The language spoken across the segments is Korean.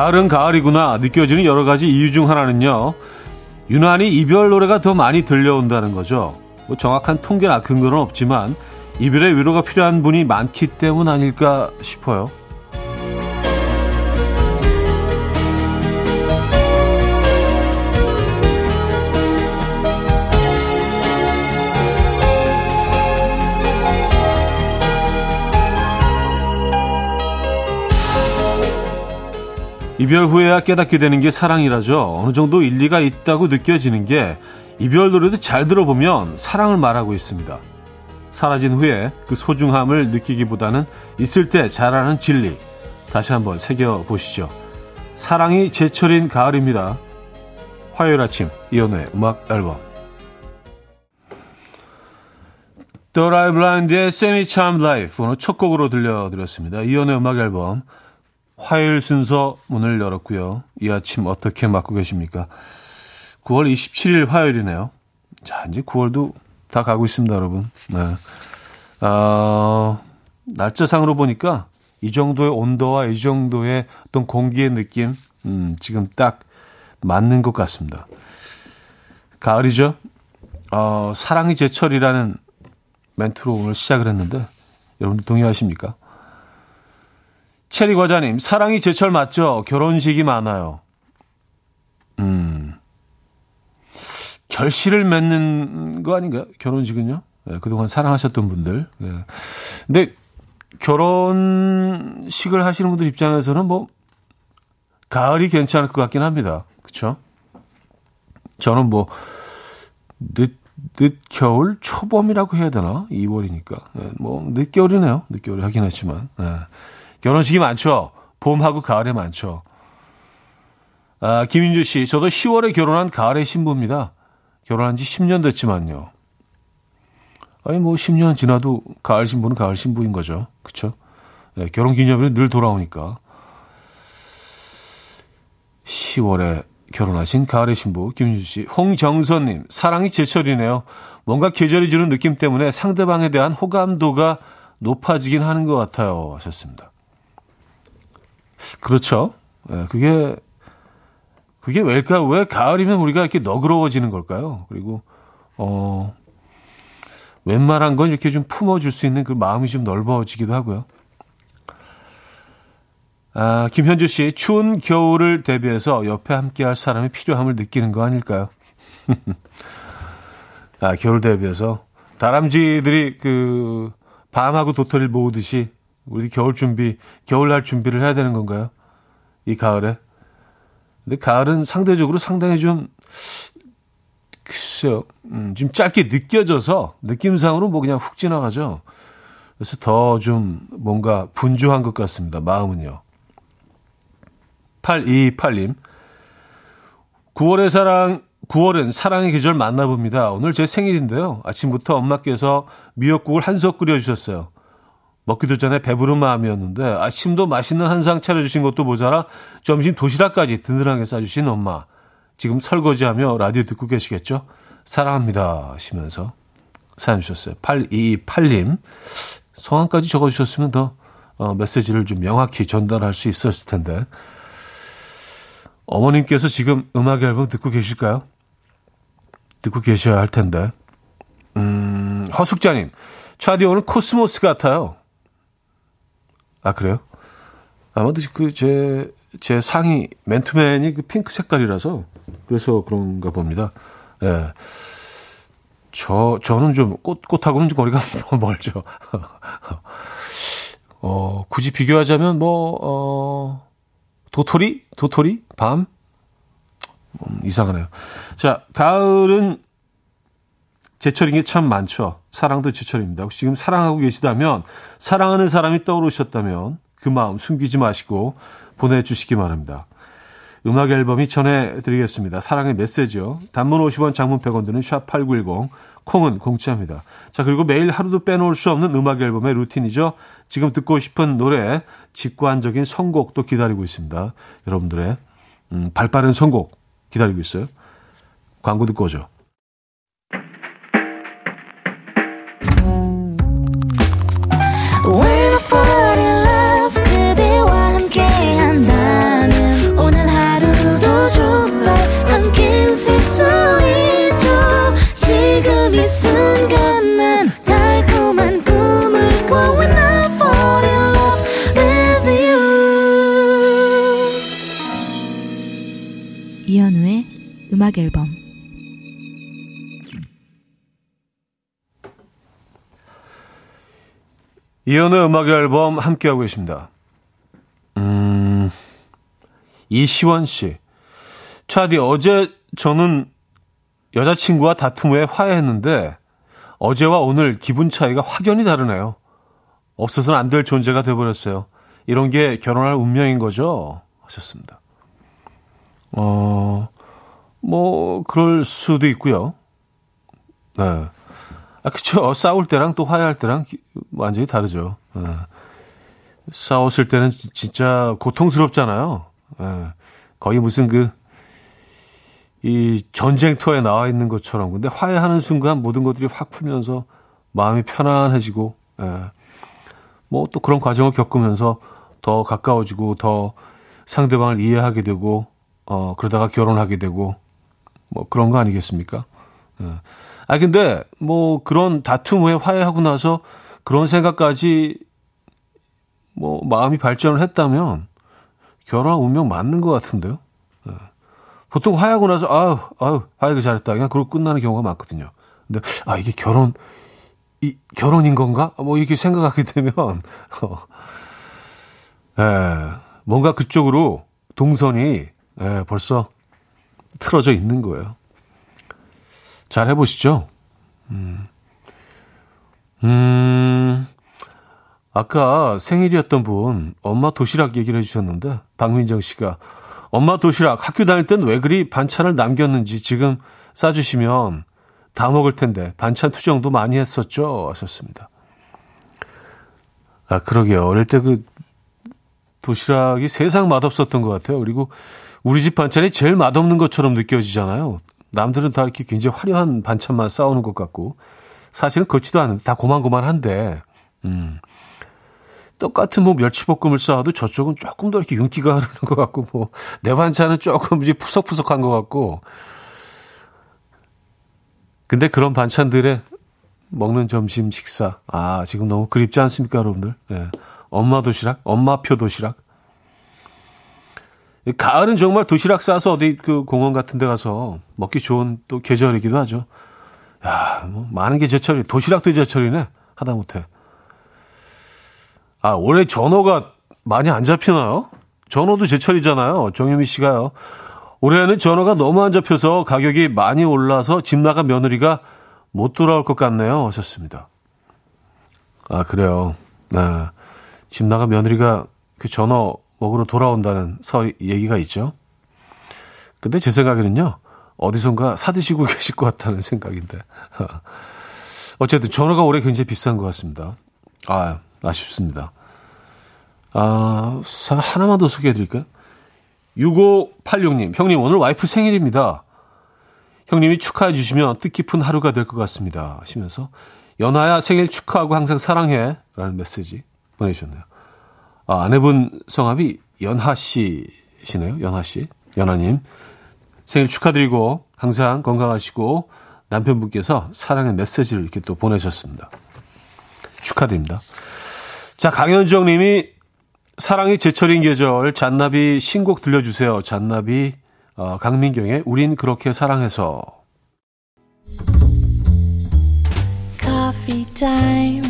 가을은 가을이구나 느껴지는 여러 가지 이유 중 하나는요. 유난히 이별 노래가 더 많이 들려온다는 거죠. 뭐 정확한 통계나 근거는 없지만 이별의 위로가 필요한 분이 많기 때문 아닐까 싶어요. 이별 후에야 깨닫게 되는 게 사랑이라죠. 어느 정도 일리가 있다고 느껴지는 게 이별 노래도 잘 들어보면 사랑을 말하고 있습니다. 사라진 후에 그 소중함을 느끼기보다는 있을 때 잘하는 진리. 다시 한번 새겨보시죠. 사랑이 제철인 가을입니다. 화요일 아침 이연우의 음악 앨범 더라이 블라인드의 Semi Charmed Life 오늘 첫 곡으로 들려드렸습니다. 이연우의 음악 앨범 화요일 순서 문을 열었고요. 이 아침 어떻게 맞고 계십니까? 9월 27일 화요일이네요. 자, 이제 9월도 다 가고 있습니다, 여러분. 네. 어, 날짜상으로 보니까 이 정도의 온도와 이 정도의 어떤 공기의 느낌, 음, 지금 딱 맞는 것 같습니다. 가을이죠? 어, 사랑이 제철이라는 멘트로 오늘 시작을 했는데, 여러분들 동의하십니까? 체리 과자님, 사랑이 제철 맞죠? 결혼식이 많아요. 음. 결실을 맺는 거 아닌가요? 결혼식은요? 네, 그동안 사랑하셨던 분들. 네. 근데 결혼식을 하시는 분들 입장에서는 뭐, 가을이 괜찮을 것 같긴 합니다. 그쵸? 저는 뭐, 늦, 늦겨울 초봄이라고 해야 되나? 2월이니까. 네, 뭐, 늦겨울이네요. 늦겨울이 하긴 했지만. 네. 결혼식이 많죠. 봄하고 가을에 많죠. 아, 김인주 씨, 저도 10월에 결혼한 가을의 신부입니다. 결혼한 지 10년 됐지만요. 아니, 뭐, 10년 지나도 가을 신부는 가을 신부인 거죠. 그쵸? 네, 결혼 기념일은 늘 돌아오니까. 10월에 결혼하신 가을의 신부, 김인주 씨. 홍정선님, 사랑이 제철이네요. 뭔가 계절이 주는 느낌 때문에 상대방에 대한 호감도가 높아지긴 하는 것 같아요. 하셨습니다. 그렇죠. 예, 그게 그게 왜일까? 왜 가을이면 우리가 이렇게 너그러워지는 걸까요? 그리고 어 웬만한 건 이렇게 좀 품어줄 수 있는 그 마음이 좀 넓어지기도 하고요. 아, 김현주 씨, 추운 겨울을 대비해서 옆에 함께 할 사람이 필요함을 느끼는 거 아닐까요? 아, 겨울 대비해서 다람쥐들이 그 밤하고 도토리를 모으듯이 우리 겨울 준비, 겨울 날 준비를 해야 되는 건가요? 이 가을에? 근데 가을은 상대적으로 상당히 좀, 글쎄요, 음, 좀 짧게 느껴져서 느낌상으로 뭐 그냥 훅 지나가죠. 그래서 더 좀 뭔가 분주한 것 같습니다. 마음은요. 828님. 9월의 사랑, 9월은 사랑의 계절 만나봅니다. 오늘 제 생일인데요. 아침부터 엄마께서 미역국을 한 솥 끓여주셨어요. 먹기도 전에 배부른 마음이었는데 아침도 맛있는 한상 차려주신 것도 모자라 점심 도시락까지 든든하게 싸주신 엄마. 지금 설거지하며 라디오 듣고 계시겠죠? 사랑합니다 하시면서 사연 주셨어요. 8228님. 성함까지 적어주셨으면 더 어, 메시지를 좀 명확히 전달할 수 있었을 텐데. 어머님께서 지금 음악 앨범 듣고 계실까요? 듣고 계셔야 할 텐데. 음, 허숙자님. 차디 오늘 코스모스 같아요. 아, 그래요? 아마도 그, 제, 제 상의, 맨투맨이 그 핑크 색깔이라서, 그래서 그런가 봅니다. 예. 저, 저는 좀 꽃, 꽃하고는 좀 거리가 멀죠. 어, 굳이 비교하자면 뭐, 어, 도토리? 도토리? 밤? 음, 이상하네요. 자, 가을은 제철인 게 참 많죠. 사랑도 제철입니다. 혹시 지금 사랑하고 계시다면, 사랑하는 사람이 떠오르셨다면, 그 마음 숨기지 마시고 보내주시기 바랍니다. 음악 앨범이 전해드리겠습니다. 사랑의 메시지요. 단문 50원, 장문 100원 드는 샵8910, 콩은 공짜입니다. 자, 그리고 매일 하루도 빼놓을 수 없는 음악 앨범의 루틴이죠. 지금 듣고 싶은 노래, 직관적인 선곡도 기다리고 있습니다. 여러분들의 음, 발빠른 선곡 기다리고 있어요. 광고 듣고 오죠. When I fall in love 그대와 함께한다면 오늘 하루도 좋은 함께 웃을 수 있죠. 지금 이 순간 이연의 음악 앨범 함께하고 계십니다. 음, 이시원 씨. 차디, 어제 저는 여자친구와 다툼 후에 화해했는데 어제와 오늘 기분 차이가 확연히 다르네요. 없어서는 안 될 존재가 돼버렸어요. 이런 게 결혼할 운명인 거죠? 하셨습니다. 어, 뭐, 그럴 수도 있고요. 네. 아, 그쵸. 싸울 때랑 또 화해할 때랑 완전히 다르죠. 네. 싸웠을 때는 진짜 고통스럽잖아요. 네. 거의 무슨 그, 이 전쟁터에 나와 있는 것처럼. 근데 화해하는 순간 모든 것들이 확 풀면서 마음이 편안해지고, 예. 뭐 또 그런 과정을 겪으면서 더 가까워지고 더 상대방을 이해하게 되고, 어, 그러다가 결혼하게 되고, 뭐 그런 거 아니겠습니까? 예. 아, 근데 뭐 그런 다툼 후에 화해하고 나서 그런 생각까지 뭐 마음이 발전을 했다면 결혼한 운명 맞는 것 같은데요. 예. 보통 화해하고 나서 아우 아우 화해가 잘했다 그냥 그러고 끝나는 경우가 많거든요. 근데 아 이게 결혼 이 결혼인 건가? 뭐 이렇게 생각하게 되면 어, 예, 뭔가 그쪽으로 동선이 예, 벌써 틀어져 있는 거예요. 잘 해보시죠. 음. 음, 아까 생일이었던 분, 엄마 도시락 얘기를 해주셨는데, 박민정 씨가, 엄마 도시락 학교 다닐 땐 왜 그리 반찬을 남겼는지 지금 싸주시면 다 먹을 텐데 반찬 투정도 많이 했었죠 하셨습니다. 아 그러게요. 어릴 때 그 도시락이 세상 맛없었던 것 같아요. 그리고 우리 집 반찬이 제일 맛없는 것처럼 느껴지잖아요. 남들은 다 이렇게 굉장히 화려한 반찬만 싸우는 것 같고 사실은 그렇지도 않은데 다 고만고만한데 음. 똑같은 뭐 멸치볶음을 쌓아도 저쪽은 조금 더 이렇게 윤기가 흐르는 것 같고 뭐 내 반찬은 조금 이제 푸석푸석한 것 같고 근데 그런 반찬들에 먹는 점심 식사 아 지금 너무 그립지 않습니까 여러분들 예. 엄마 도시락 엄마표 도시락 가을은 정말 도시락 싸서 어디 그 공원 같은 데 가서 먹기 좋은 또 계절이기도 하죠 야 뭐 많은 게 제철이 도시락도 제철이네 하다못해 아, 올해 전어가 많이 안 잡히나요? 전어도 제철이잖아요. 정유미 씨가요. 올해는 전어가 너무 안 잡혀서 가격이 많이 올라서 집 나간 며느리가 못 돌아올 것 같네요. 하셨습니다. 아, 그래요. 네. 집 나간 며느리가 그 전어 먹으러 돌아온다는 설 얘기가 있죠. 근데 제 생각에는요. 어디선가 사드시고 계실 것 같다는 생각인데. 어쨌든 전어가 올해 굉장히 비싼 것 같습니다. 아, 아쉽습니다. 아, 하나만 더 소개해 드릴까요? 6586님, 형님, 오늘 와이프 생일입니다. 형님이 축하해 주시면 뜻깊은 하루가 될 것 같습니다. 하시면서, 연하야 생일 축하하고 항상 사랑해. 라는 메시지 보내주셨네요. 아, 아내분 성함이 연하 씨시네요. 연하 씨. 연하님. 생일 축하드리고, 항상 건강하시고, 남편분께서 사랑의 메시지를 이렇게 또 보내셨습니다. 축하드립니다. 자, 강현정 님이 사랑이 제철인 계절 잔나비 신곡 들려주세요. 잔나비 어, 강민경의 우린 그렇게 사랑해서 Coffee time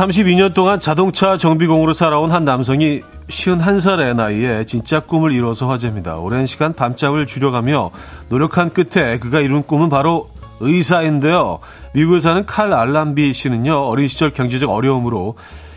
32년 동안 자동차 정비공으로 살아온 한 남성이 51살의 나이에 진짜 꿈을 이뤄서 화제입니다. 오랜 시간 밤잠을 줄여가며 노력한 끝에 그가 이룬 꿈은 바로 의사인데요. 미국에 사는 칼 알람비 씨는요, 어린 시절 경제적 어려움으로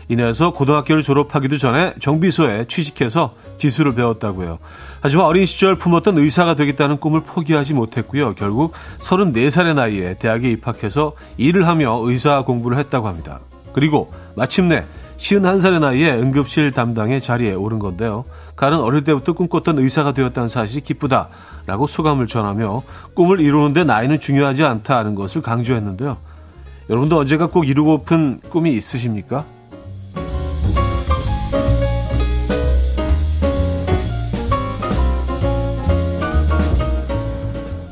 인해서 고등학교를 졸업하기도 전에 정비소에 취직해서 기술을 배웠다고요. 하지만 어린 시절 품었던 의사가 되겠다는 꿈을 포기하지 못했고요. 결국 34살의 나이에 대학에 입학해서 일을 하며 의사 공부를 했다고 합니다. 그리고 마침내 51살의 나이에 응급실 담당의 자리에 오른 건데요. 가는 어릴 때부터 꿈꿨던 의사가 되었다는 사실이 기쁘다라고 소감을 전하며 꿈을 이루는데 나이는 중요하지 않다는 것을 강조했는데요. 여러분도 언제가 꼭 이루고픈 꿈이 있으십니까?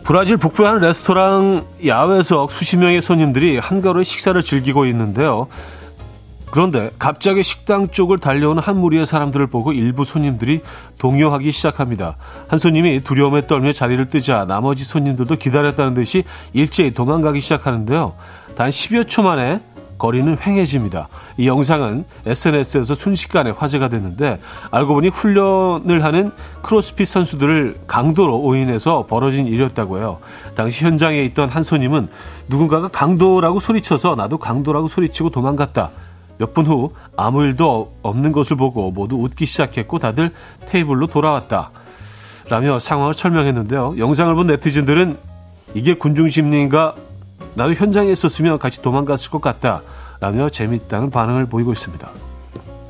브라질 북부의 한 레스토랑 야외석 수십 명의 손님들이 한가로이 식사를 즐기고 있는데요. 그런데 갑자기 식당 쪽을 달려오는 한 무리의 사람들을 보고 일부 손님들이 동요하기 시작합니다. 한 손님이 두려움에 떨며 자리를 뜨자 나머지 손님들도 기다렸다는 듯이 일제히 도망가기 시작하는데요. 단 10여 초 만에 거리는 횡해집니다. 이 영상은 SNS에서 순식간에 화제가 됐는데 알고 보니 훈련을 하는 크로스핏 선수들을 강도로 오인해서 벌어진 일이었다고 해요. 당시 현장에 있던 한 손님은 누군가가 강도라고 소리쳐서 나도 강도라고 소리치고 도망갔다. 몇 분 후 아무 일도 없는 것을 보고 모두 웃기 시작했고 다들 테이블로 돌아왔다. 라며 상황을 설명했는데요. 영상을 본 네티즌들은 이게 군중심리인가 나도 현장에 있었으면 같이 도망갔을 것 같다. 라며 재밌다는 반응을 보이고 있습니다.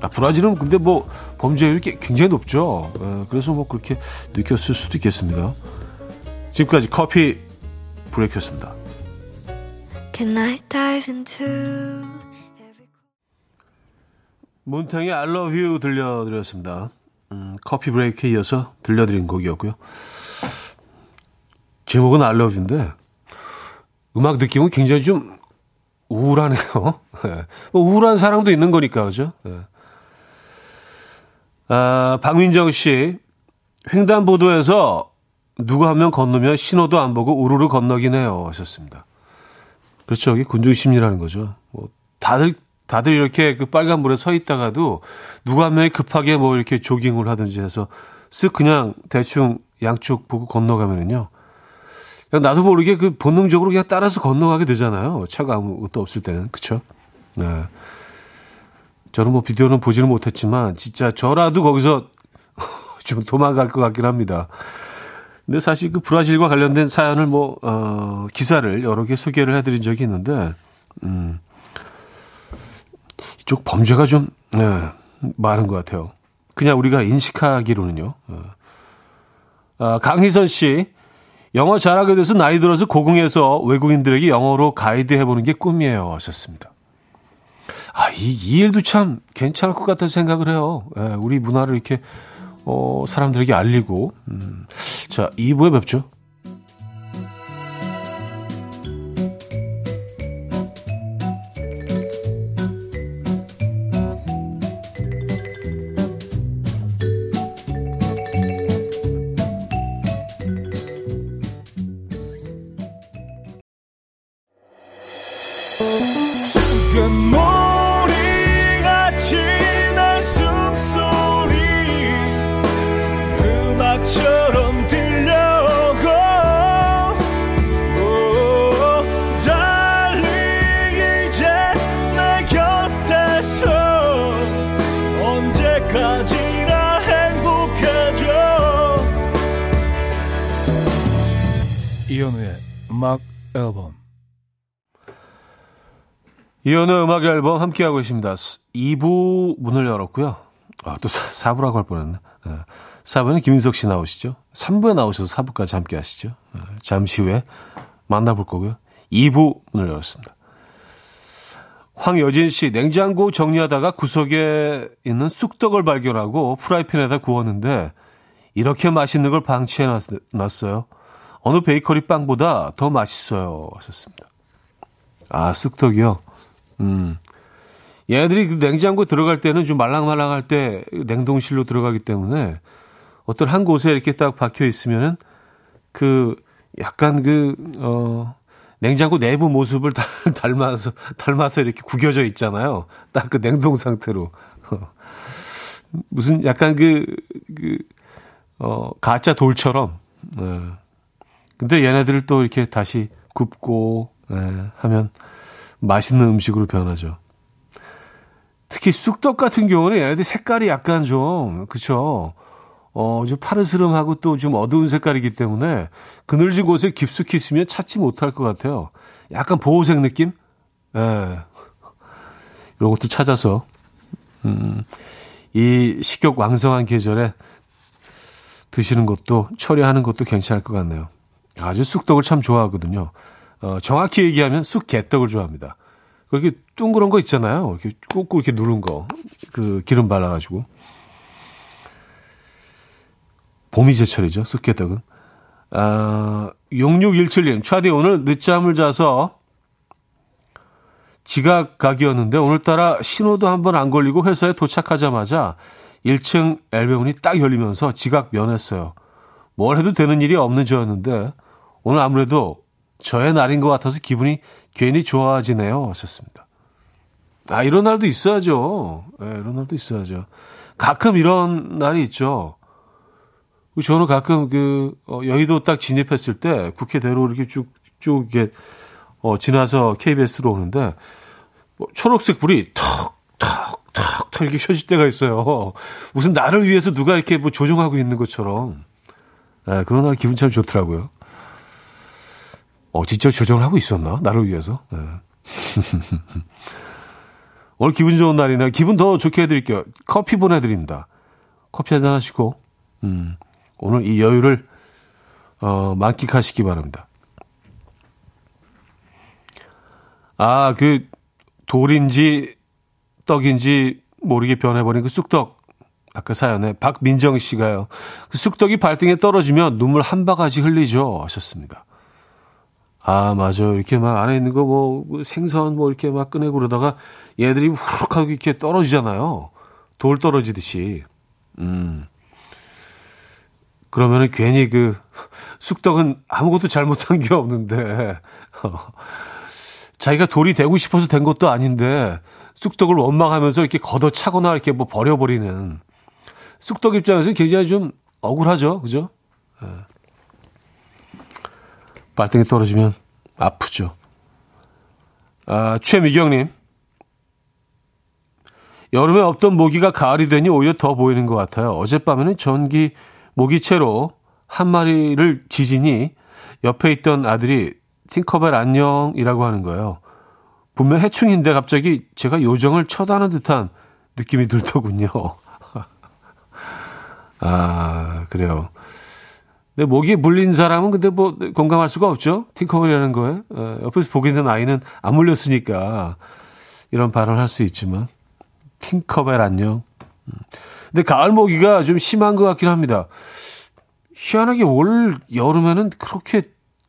아, 브라질은 근데 뭐 범죄율이 굉장히 높죠. 에, 그래서 뭐 그렇게 느꼈을 수도 있겠습니다. 지금까지 커피 브레이크였습니다. 몬탱의 I love you 들려드렸습니다. 음, 커피 브레이크에 이어서 들려드린 곡이었고요. 제목은 I love you인데 음악 느낌은 굉장히 좀 우울하네요. 네. 뭐 우울한 사랑도 있는 거니까, 그죠? 네. 아, 박민정 씨, 횡단보도에서 누구 한 명 건너면 신호도 안 보고 우르르 건너긴 해요. 하셨습니다. 그렇죠. 이게 군중심리라는 거죠. 뭐, 다들, 다들 이렇게 그 빨간불에 서 있다가도 누구 한 명이 급하게 뭐 이렇게 조깅을 하든지 해서 쓱 그냥 대충 양쪽 보고 건너가면은요. 나도 모르게 그 본능적으로 그냥 따라서 건너가게 되잖아요. 차가 아무것도 없을 때는. 그쵸? 네. 저는 뭐 비디오는 보지는 못했지만 진짜 저라도 거기서 좀 도망갈 것 같긴 합니다. 근데 사실 그 브라질과 관련된 사연을 뭐, 어, 기사를 여러 개 소개를 해드린 적이 있는데, 음, 이쪽 범죄가 좀, 네, 많은 것 같아요. 그냥 우리가 인식하기로는요. 어. 아, 강희선 씨, 영어 잘하게 돼서 나이 들어서 고궁에서 외국인들에게 영어로 가이드 해보는 게 꿈이에요. 하셨습니다. 아, 이, 이 일도 참 괜찮을 것 같다는 생각을 해요. 예, 우리 문화를 이렇게, 어, 사람들에게 알리고. 음. 자, 2부에 뵙죠. 음악 앨범 함께하고 있습니다. 2부 문을 열었고요. 아, 또 4, 부라고할 뻔했네. 4부는 예. 김인석 씨 나오시죠. 3부에 나오셔서 4부까지 함께 하시죠. 예. 잠시 후에 만나볼 거고요. 2부 문을 열었습니다. 황여진 씨, 냉장고 정리하다가 구석에 있는 쑥떡을 발견하고 프라이팬에다 구웠는데 이렇게 맛있는 걸 방치해 놨어요. 어느 베이커리 빵보다 더 맛있어요. 하셨습니다. 아, 쑥떡이요? 음. 얘네들이 그 냉장고 들어갈 때는 좀 말랑말랑할 때 냉동실로 들어가기 때문에 어떤 한 곳에 이렇게 딱 박혀 있으면은 그 약간 그, 어, 냉장고 내부 모습을 닮아서, 닮아서 이렇게 구겨져 있잖아요. 딱 그 냉동 상태로. 무슨 약간 그, 그, 어, 가짜 돌처럼. 네. 근데 얘네들을 또 이렇게 다시 굽고, 네, 하면 맛있는 음식으로 변하죠. 특히 쑥떡 같은 경우는 얘네들 색깔이 약간 좀, 그쵸. 어, 좀 파르스름하고 또 좀 어두운 색깔이기 때문에 그늘진 곳에 깊숙이 있으면 찾지 못할 것 같아요. 약간 보호색 느낌? 예. 이런 것도 찾아서 음, 이 식욕 왕성한 계절에 드시는 것도 처리하는 것도 괜찮을 것 같네요. 아주 쑥떡을 참 좋아하거든요. 어, 정확히 얘기하면 쑥 개떡을 좋아합니다. 그렇게 둥그런 거 있잖아요. 이렇게 꾹꾹 이렇게 누른 거. 그 기름 발라가지고. 봄이 제철이죠. 쑥개떡은. 아, 6617님, 차디 오늘 늦잠을 자서 지각 각이었는데 오늘따라 신호도 한번 안 걸리고 회사에 도착하자마자 1층 엘베문이 딱 열리면서 지각 면했어요. 뭘 해도 되는 일이 없는 저였는데 오늘 아무래도 저의 날인 것 같아서 기분이 괜히 좋아지네요. 하셨습니다. 아, 이런 날도 있어야죠. 네, 이런 날도 있어야죠. 가끔 이런 날이 있죠. 저는 가끔 그, 어, 여의도 딱 진입했을 때 국회대로 이렇게 쭉, 쭉 이렇게, 어, 지나서 KBS로 오는데, 뭐 초록색 불이 턱, 턱, 턱, 턱 이렇게 켜질 때가 있어요. 무슨 나를 위해서 누가 이렇게 뭐 조종하고 있는 것처럼. 네, 그런 날 기분 참 좋더라고요. 어, 진짜 조정을 하고 있었나? 나를 위해서. 네. 오늘 기분 좋은 날이네. 기분 더 좋게 해드릴게요. 커피 보내드립니다. 커피 한잔 하시고, 음, 오늘 이 여유를, 어, 만끽하시기 바랍니다. 아, 그, 돌인지, 떡인지 모르게 변해버린 그 쑥떡. 아까 사연에 박민정 씨가요. 그 쑥떡이 발등에 떨어지면 눈물 한 바가지 흘리죠. 하셨습니다. 아, 맞아. 이렇게 막 안에 있는 거 뭐 생선 뭐 이렇게 막 꺼내고 그러다가 얘들이 후룩 하고 이렇게 떨어지잖아요. 돌 떨어지듯이. 음. 그러면은 괜히 그 쑥떡은 아무것도 잘못한 게 없는데 자기가 돌이 되고 싶어서 된 것도 아닌데 쑥떡을 원망하면서 이렇게 걷어차거나 이렇게 뭐 버려버리는 쑥떡 입장에서는 굉장히 좀 억울하죠. 그죠? 네. 발등에 떨어지면 아프죠. 아, 최미경님. 여름에 없던 모기가 가을이 되니 오히려 더 보이는 것 같아요. 어젯밤에는 전기 모기채로 한 마리를 지지니 옆에 있던 아들이 팅커벨 안녕이라고 하는 거예요. 분명 해충인데 갑자기 제가 요정을 쳐다는 듯한 느낌이 들더군요. 아, 그래요. 근데 모기에 물린 사람은 근데 뭐 공감할 수가 없죠. 팅커벨이라는 거에. 어, 옆에서 보게 된 아이는 안 물렸으니까 이런 발언을 할 수 있지만. 팅커벨 안녕. 음. 근데 가을 모기가 좀 심한 것 같긴 합니다. 희한하게 올 여름에는 그렇게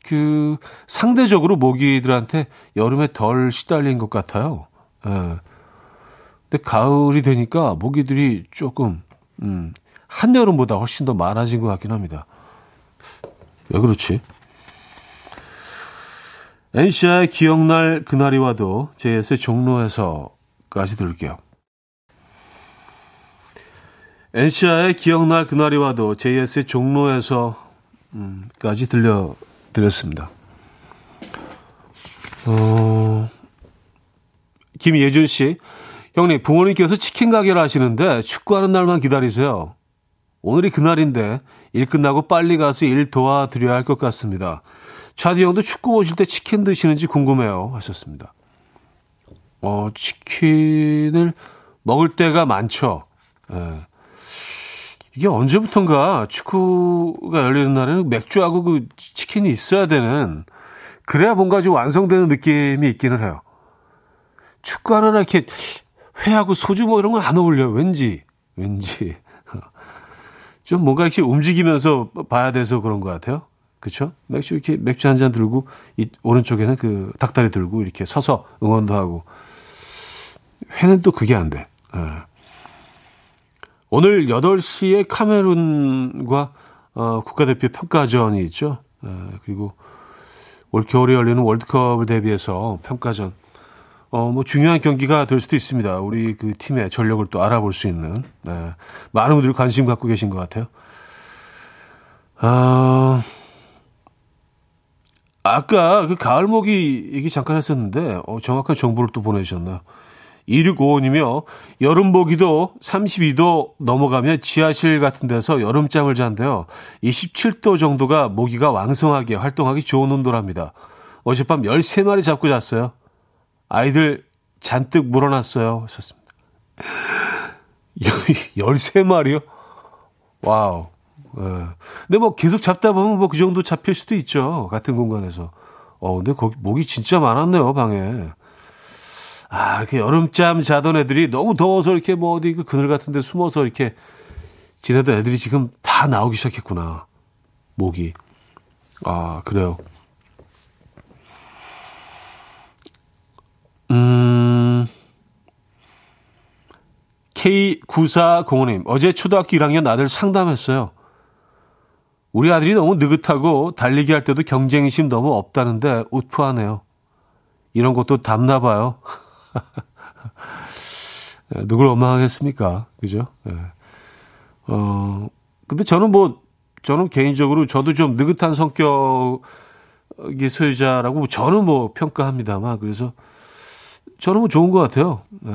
그 상대적으로 모기들한테 여름에 덜 시달린 것 같아요. 예. 근데 가을이 되니까 모기들이 조금 음, 한여름보다 훨씬 더 많아진 것 같긴 합니다. 왜 그렇지? NC의 기억날 그날이 와도 JS의 종로에서까지 들을게요. NC의 기억날 그날이 와도 JS의 종로에서까지 음, 들려 드렸습니다. 어, 김예준 씨, 형님 부모님께서 치킨 가게를 하시는데 축구하는 날만 기다리세요. 오늘이 그날인데 일 끝나고 빨리 가서 일 도와드려야 할 것 같습니다. 차디 형도 축구 보실 때 치킨 드시는지 궁금해요. 하셨습니다. 어, 치킨을 먹을 때가 많죠. 예. 이게 언제부턴가 축구가 열리는 날에는 맥주하고 그 치킨이 있어야 되는, 그래야 뭔가 좀 완성되는 느낌이 있기는 해요. 축구하는 날 이렇게 회하고 소주 뭐 이런 건 안 어울려요. 왠지. 왠지. 좀 뭔가 이렇게 움직이면서 봐야 돼서 그런 것 같아요. 그렇죠? 맥주 이렇게 맥주 한 잔 들고 이 오른쪽에는 그 닭다리 들고 이렇게 서서 응원도 하고 회는 또 그게 안 돼. 네. 오늘 8시에 카메룬과 어, 국가대표 평가전이 있죠. 네, 그리고 올 겨울에 열리는 월드컵을 대비해서 평가전 어, 뭐 중요한 경기가 될 수도 있습니다. 우리 그 팀의 전력을 또 알아볼 수 있는 네. 많은 분들이 관심 갖고 계신 것 같아요. 아, 아까 그 가을모기 얘기 잠깐 했었는데 어, 정확한 정보를 또 보내주셨나요? 2655님이요. 여름 모기도 32도 넘어가면 지하실 같은 데서 여름잠을 잔대요. 27도 정도가 모기가 왕성하게 활동하기 좋은 온도랍니다. 어젯밤 13마리 잡고 잤어요. 아이들 잔뜩 물어놨어요. 하셨습니다. 13마리요? 와우. 예. 근데 뭐 계속 잡다 보면 뭐 그 정도 잡힐 수도 있죠. 같은 공간에서. 어, 근데 거기 모기 진짜 많았네요, 방에. 아, 이렇게 여름잠 자던 애들이 너무 더워서 이렇게 뭐 어디 그 그늘 같은 데 숨어서 이렇게 지내던 애들이 지금 다 나오기 시작했구나. 모기. 아, 그래요. 음. K9405님, 어제 초등학교 1학년 아들 상담했어요. 우리 아들이 너무 느긋하고 달리기 할 때도 경쟁심 너무 없다는데 우프하네요. 이런 것도 답나 봐요. 누굴 원망하겠습니까? 그죠? 네. 어, 근데 저는 뭐, 저는 개인적으로 저도 좀 느긋한 성격의 소유자라고 저는 뭐 평가합니다만, 그래서 저는 뭐 좋은 것 같아요. 네.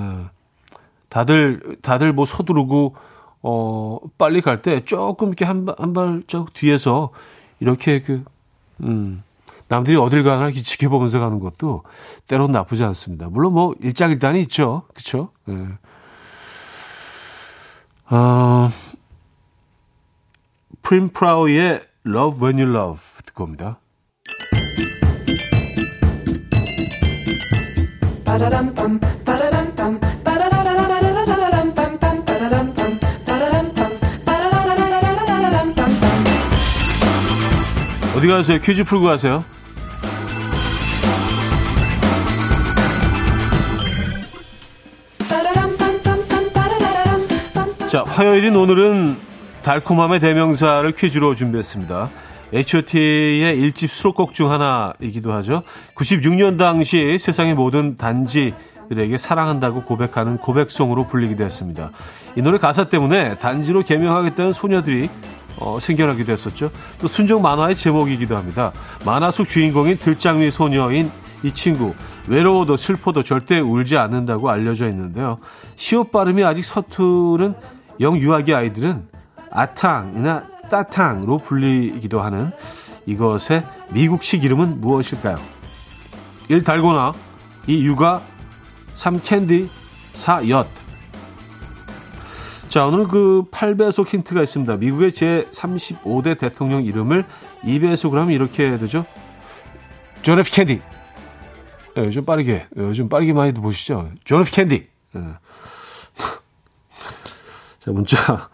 다들, 다들 뭐 서두르고, 어, 빨리 갈 때 조금 이렇게 한, 한 발짝 뒤에서 이렇게 그, 음, 남들이 어딜 가나 지켜보면서 가는 것도 때로는 나쁘지 않습니다. 물론 뭐 일장일단이 있죠. 그쵸? 예. 어, 프림프라우의 Love When You Love 듣고 옵니다. 어디 가세요? 퀴즈 풀고 가세요. 자, 화요일인 오늘은 달콤함의 대명사를 퀴즈로 준비했습니다. H.O.T의 1집 수록곡 중 하나이기도 하죠. 96년 당시 세상의 모든 단지들에게 사랑한다고 고백하는 고백송으로 불리기도 했습니다. 이 노래 가사 때문에 단지로 개명하겠다는 소녀들이 어, 생겨나기도 했었죠. 또 순정 만화의 제목이기도 합니다. 만화 속 주인공인 들장미 소녀인 이 친구 외로워도 슬퍼도 절대 울지 않는다고 알려져 있는데요. 시옷 발음이 아직 서투른 영유아기 아이들은 아탕이나 따탕으로 불리기도 하는 이것의 미국식 이름은 무엇일까요? 1. 달고나 2. 유과 3. 캔디 4. 엿 자, 오늘 그 8배속 힌트가 있습니다. 미국의 제35대 대통령 이름을 2배속으로 하면 이렇게 되죠. 존 F 캔디. 네, 요즘 빠르게, 요즘 빠르게 많이 보시죠. 존 F 캔디. 네. 자, 문자.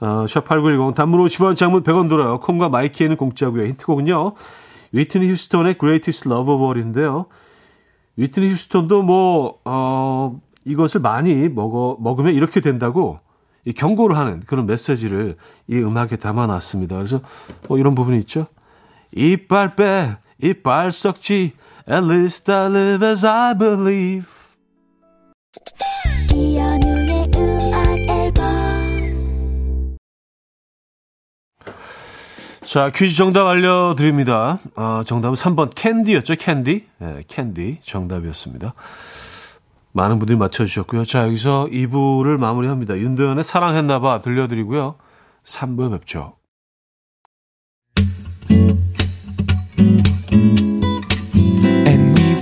어, 샵8910 단문 50원 장문 100원 들어요. 콩과 마이케이는 공짜고요. 힌트곡은요. 위트니 휴스톤의 Greatest Love of All인데요. 위트니 휴스톤도 뭐, 어, 이것을 많이 먹어, 먹으면 이렇게 된다고 이 경고를 하는 그런 메시지를 이 음악에 담아놨습니다. 그래서 뭐 이런 부분이 있죠. 이빨 빼, 이빨 썩지, at least I live as I believe. 자, 퀴즈 정답 알려드립니다. 아, 정답은 3번 캔디였죠, 캔디. 네, 캔디 정답이었습니다. 많은 분들이 맞춰주셨고요. 자, 여기서 2부를 마무리합니다. 윤도현의 사랑했나봐 들려드리고요. 3부에 뵙죠.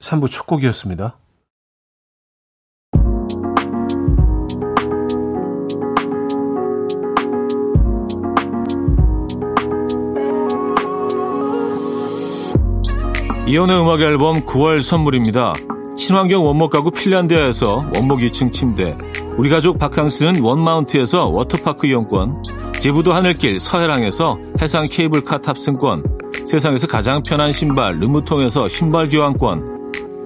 3부 첫 곡이었습니다. 이연의 음악 앨범 9월 선물입니다. 친환경 원목 가구 핀란드에서 원목 2층 침대, 우리 가족 바캉스는 원마운트에서 워터파크 이용권, 제부도 하늘길 서해랑에서 해상 케이블카 탑승권, 세상에서 가장 편한 신발 르무통에서 신발 교환권,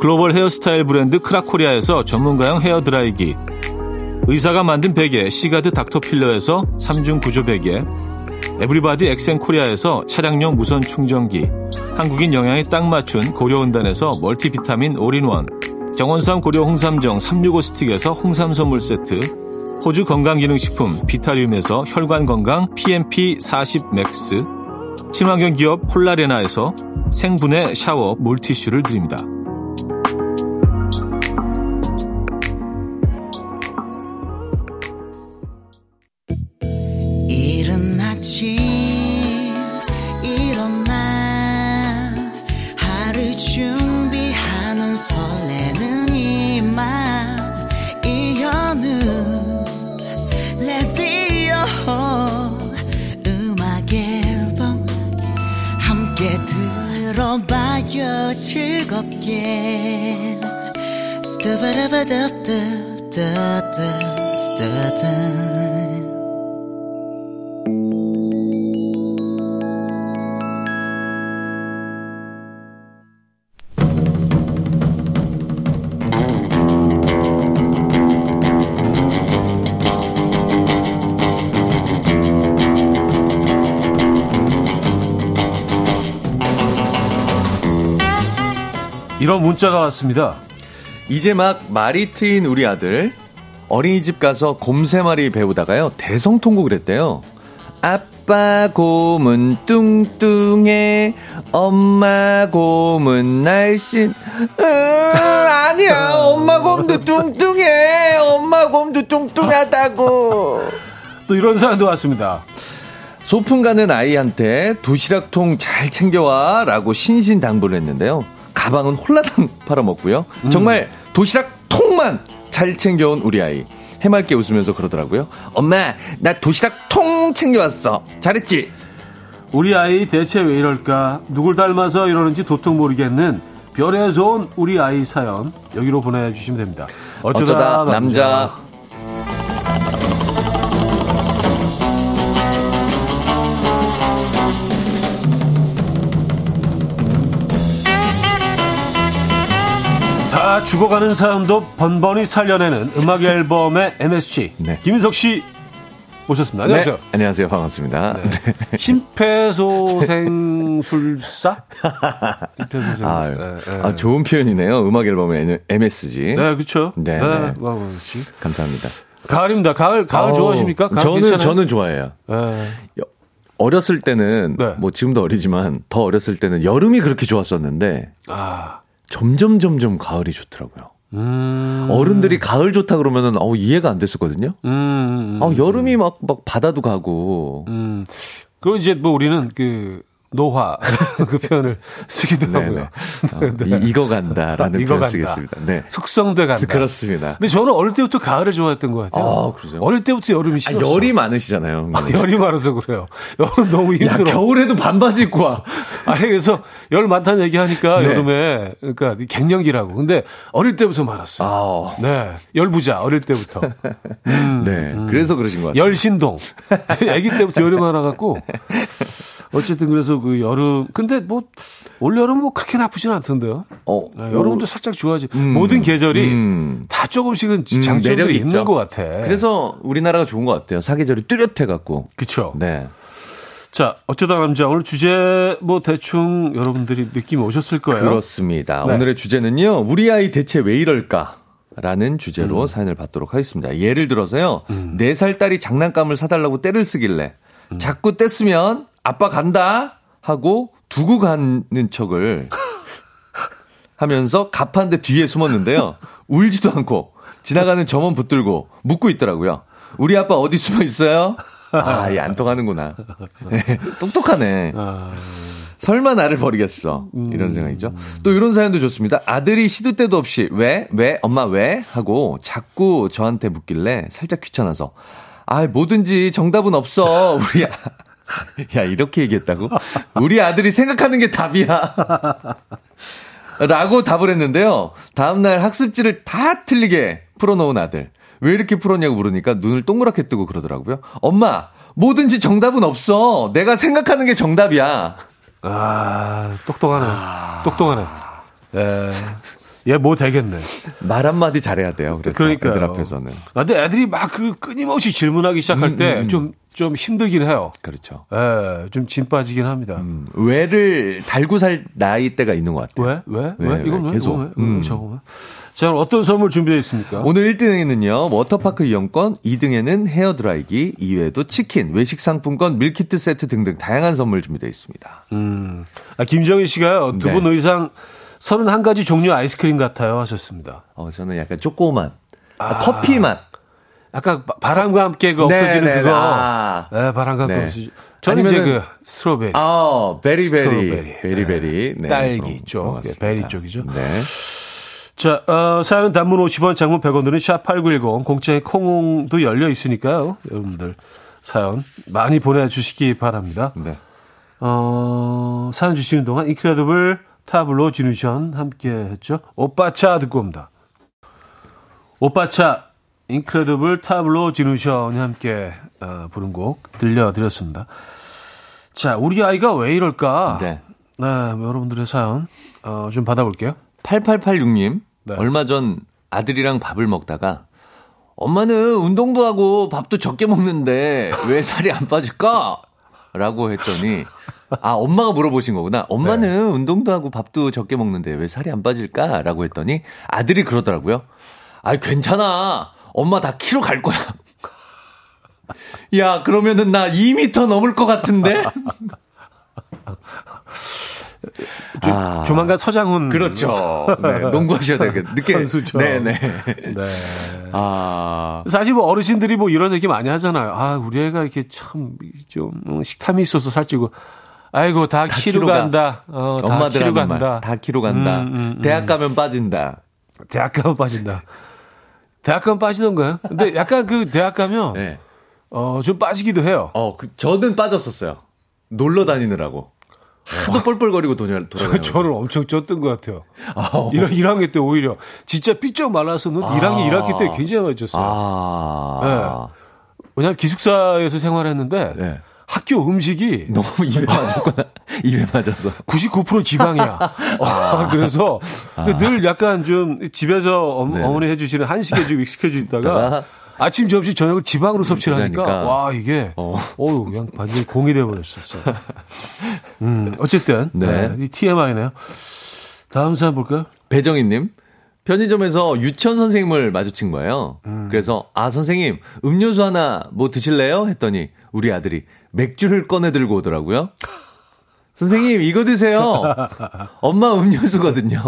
글로벌 헤어스타일 브랜드 크라코리아에서 전문가용 헤어드라이기. 의사가 만든 베개 시가드 닥터필러에서 3중 구조 베개. 에브리바디 엑센코리아에서 차량용 무선 충전기. 한국인 영양에 딱 맞춘 고려은단에서 멀티비타민 올인원. 정원삼 고려 홍삼정 365 스틱에서 홍삼 선물 세트. 호주 건강기능식품 비타리움에서 혈관건강 PMP40 맥스, 친환경 기업 폴라레나에서 생분해 샤워 물티슈를 드립니다. 즐겁게 이런 문자가 왔습니다. 이제 막 말이 트인 우리 아들 어린이집 가서 곰새말이 배우다가요 대성통곡을 했대요. 아빠 곰은 뚱뚱해 엄마 곰은 날씬 으, 아니야 엄마 곰도 뚱뚱해 엄마 곰도 뚱뚱하다고 또 이런 사연도 왔습니다. 소풍 가는 아이한테 도시락통 잘 챙겨와 라고 신신당부를 했는데요. 가방은 홀라당 팔아먹고요. 음. 정말 도시락 통만 잘 챙겨온 우리 아이. 해맑게 웃으면서 그러더라고요. 엄마, 나 도시락 통 챙겨왔어. 잘했지? 우리 아이 대체 왜 이럴까? 누굴 닮아서 이러는지 도통 모르겠는 별에서 온 우리 아이 사연 여기로 보내주시면 됩니다. 어쩌다, 어쩌다 남자. 남자. 죽어가는 사연도 번번이 살려내는 음악 앨범의 MSG 네. 김인석 씨 오셨습니다. 안녕하세요. 네, 안녕하세요. 반갑습니다. 네. 네. 심폐소생술사? 심폐소생술사. 아, 네, 아, 좋은 표현이네요. 음악 앨범의 MSG. 네, 그렇죠. 네, 네. 감사합니다. 가을입니다. 가을, 가을 어, 좋아하십니까? 가을 저는 괜찮아요? 저는 좋아해요. 어렸을 때는 네. 뭐 지금도 어리지만 더 어렸을 때는 여름이 그렇게 좋았었는데 아. 점점 점점 가을이 좋더라고요. 음. 어른들이 가을 좋다 그러면은 어 이해가 안 됐었거든요. 음, 음, 아 여름이 막 막 바다도 가고. 음. 그리고 이제 뭐 우리는 그 노화 그 표현을 쓰기도 네, 하고요. 네. 어, 이거 간다라는 이거 표현 간다. 쓰겠습니다. 네. 숙성돼 간다. 그렇습니다. 근데 저는 어릴 때부터 가을을 좋아했던 것 같아요. 아, 그러세요? 어릴 때부터 여름이 싫었어. 아, 열이 많으시잖아요. 아, 열이 많아서 그래요. 여름 너무 힘들어. 야, 겨울에도 반바지 입고 와. 아니 그래서 열 많다는 얘기하니까 네. 여름에 그러니까 갱년기라고. 근데 어릴 때부터 많았어요. 아. 네. 열부자 어릴 때부터. 음, 네. 음. 그래서 그러신 것 같아요. 열신동. 아기 때부터 열이 많아갖고 어쨌든 그래서 그 여름 근데 뭐올 여름 뭐 그렇게 나쁘진 않던데요. 어, 네, 여름도 살짝 좋아지. 음, 모든 계절이 음. 다 조금씩은 음, 장점들이 있는 것 같아. 그래서 우리나라가 좋은 것 같아요. 사계절이 뚜렷해 갖고. 그렇죠. 네. 자, 어쩌다 남자 오늘 주제 뭐 대충 여러분들이 느낌 오셨을 거예요. 그렇습니다. 네. 오늘의 주제는요. 우리 아이 대체 왜 이럴까? 라는 주제로 음. 사연을 받도록 하겠습니다. 예를 들어서요. 음. 4살 딸이 장난감을 사달라고 떼를 쓰길래 음. 자꾸 떼쓰면 아빠 간다 하고 두고 가는 척을 하면서 갑판대 뒤에 숨었는데요. 울지도 않고 지나가는 점원 붙들고 묻고 있더라고요. 우리 아빠 어디 숨어 있어요? 아, 이안 통하는구나. 똑똑하네. 아... 설마 나를 버리겠어. 이런 생각이죠. 또 이런 사연도 좋습니다. 아들이 시도 때도 없이 왜? 왜? 엄마 왜? 하고 자꾸 저한테 묻길래 살짝 귀찮아서 아, 뭐든지 정답은 없어. 우리 야, 이렇게 얘기했다고? 우리 아들이 생각하는 게 답이야. 라고 답을 했는데요. 다음날 학습지를 다 틀리게 풀어놓은 아들. 왜 이렇게 풀었냐고 물으니까 눈을 동그랗게 뜨고 그러더라고요. 엄마, 뭐든지 정답은 없어. 내가 생각하는 게 정답이야. 아, 똑똑하네. 아... 똑똑하네. 예. 얘뭐 되겠네. 말 한마디 잘해야 돼요. 그래서 그러니까요. 애들 앞에서는. 아, 근데 애들이 막 그 끊임없이 질문하기 시작할 때 좀좀 음, 음. 좀 힘들긴 해요. 그렇죠. 예, 좀 진 빠지긴 합니다. 음, 왜를 달고 살 나이 때가 있는 것 같아요. 왜? 왜? 왜? 왜? 이건 왜? 계속. 왜? 음. 저거 자, 어떤 선물 준비되어 있습니까? 오늘 1등에는요, 워터파크 이용권, 2등에는 헤어드라이기, 이외에도 치킨, 외식 상품권, 밀키트 세트 등등 다양한 선물 준비되어 있습니다. 음. 아, 김정희 씨가요, 두분 네. 의상 31가지 종류 아이스크림 같아요 하셨습니다. 어, 저는 약간 초코맛, 아, 아, 커피 맛. 아까 바람과 함께 그 없어지는 네, 네, 그거. 아. 네, 바람과 함께 네. 없어지 저는 이제 그 strawberry. 아, berry berry. berry berry. 네. 딸기 쪽. 네, berry 쪽이죠. 네. 자, 어, 사연 단문 50원, 장문 100원들은 샵8910, 공짜의 콩도 열려 있으니까요. 여러분들 사연 많이 보내주시기 바랍니다. 네. 어, 사연 주시는 동안 인크레더블 타블로 지누션 함께 했죠. 오빠차 듣고 옵니다. 오빠차 인크레더블 타블로 지누션이 함께 어, 부른 곡 들려드렸습니다. 자, 우리 아이가 왜 이럴까? 네. 네, 여러분들의 사연 어, 좀 받아볼게요. 8886님, 네. 얼마 전 아들이랑 밥을 먹다가 엄마는 운동도 하고 밥도 적게 먹는데 왜 살이 안 빠질까? 라고 했더니 아 엄마가 물어보신 거구나. 엄마는 네. 운동도 하고 밥도 적게 먹는데 왜 살이 안 빠질까? 라고 했더니 아들이 그러더라고요. 아 괜찮아. 엄마 다 키로 갈 거야. 야 그러면은 나 2미터 넘을 것 같은데? 조, 아, 조만간 서장훈 그렇죠. 네, 농구하셔야 되겠 늦게 선수죠. 네네. 네. 아 사실 뭐 어르신들이 뭐 이런 얘기 많이 하잖아요. 아 우리 애가 이렇게 참 좀 식탐이 있어서 살찌고. 아이고 다, 다 키로 간다. 어, 엄마들 키로 간다. 다 키로 간다. 음, 음, 음. 대학 가면 빠진다. 대학 가면 빠진다. 대학 가면 빠지는 거예요? 근데 약간 그 대학 가면 네. 어 좀 빠지기도 해요. 어, 그, 저는 빠졌었어요. 놀러 다니느라고. 하도 뻘뻘거리고 돌아, 돌아다녀. 저를 엄청 쪘던 것 같아요. 아, 1학, 1학년 때 오히려 진짜 삐쩍 말라서는 아. 1학년 1학기 때 굉장히 많이 쪘어요. 아. 네. 왜냐하면 기숙사에서 생활했는데 네. 학교 음식이 너무 입에 맞았구나. 입에 맞아서. 99% 지방이야. 아. 그래서 아. 늘 약간 좀 집에서 어, 네. 어머니 해주시는 한식에 좀 익숙해져 있다가 아침, 점심, 저녁을 지방으로 섭취를 하니까, 그러니까. 와, 이게, 어. 어우, 그냥 완전히 공이 돼버렸었어요. 음, 어쨌든, 네. 네, 이 TMI네요. 다음 사연 볼까요? 배정희님. 편의점에서 유치원 선생님을 마주친 거예요. 음. 그래서, 아, 선생님, 음료수 하나 뭐 드실래요? 했더니, 우리 아들이 맥주를 꺼내 들고 오더라고요. 선생님, 이거 드세요. 엄마 음료수거든요.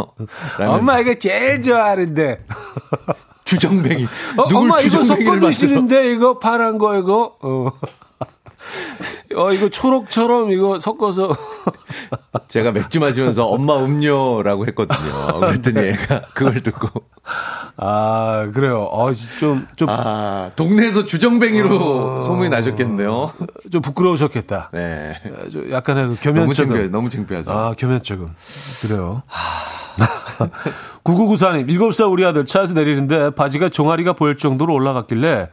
엄마 이거 제일 좋아하는데. 주정뱅이. 어, 엄마 이거 섞어 드시는데 이거 파란 거 이거. 어. 어 이거 초록처럼 이거 섞어서 제가 맥주 마시면서 엄마 음료라고 했거든요. 그랬더니 애가 그걸 듣고 아 그래요. 아좀좀 좀, 아, 동네에서 주정뱅이로 어, 소문이 나셨겠네요. 좀 부끄러우셨겠다. 네. 좀 약간의 그 겸연쩍음. 너무 창피해, 너무 창피하죠. 아 겸연쩍음. 그래요. 9994님, 7살 우리 아들 차에서 내리는데 바지가 종아리가 보일 정도로 올라갔길래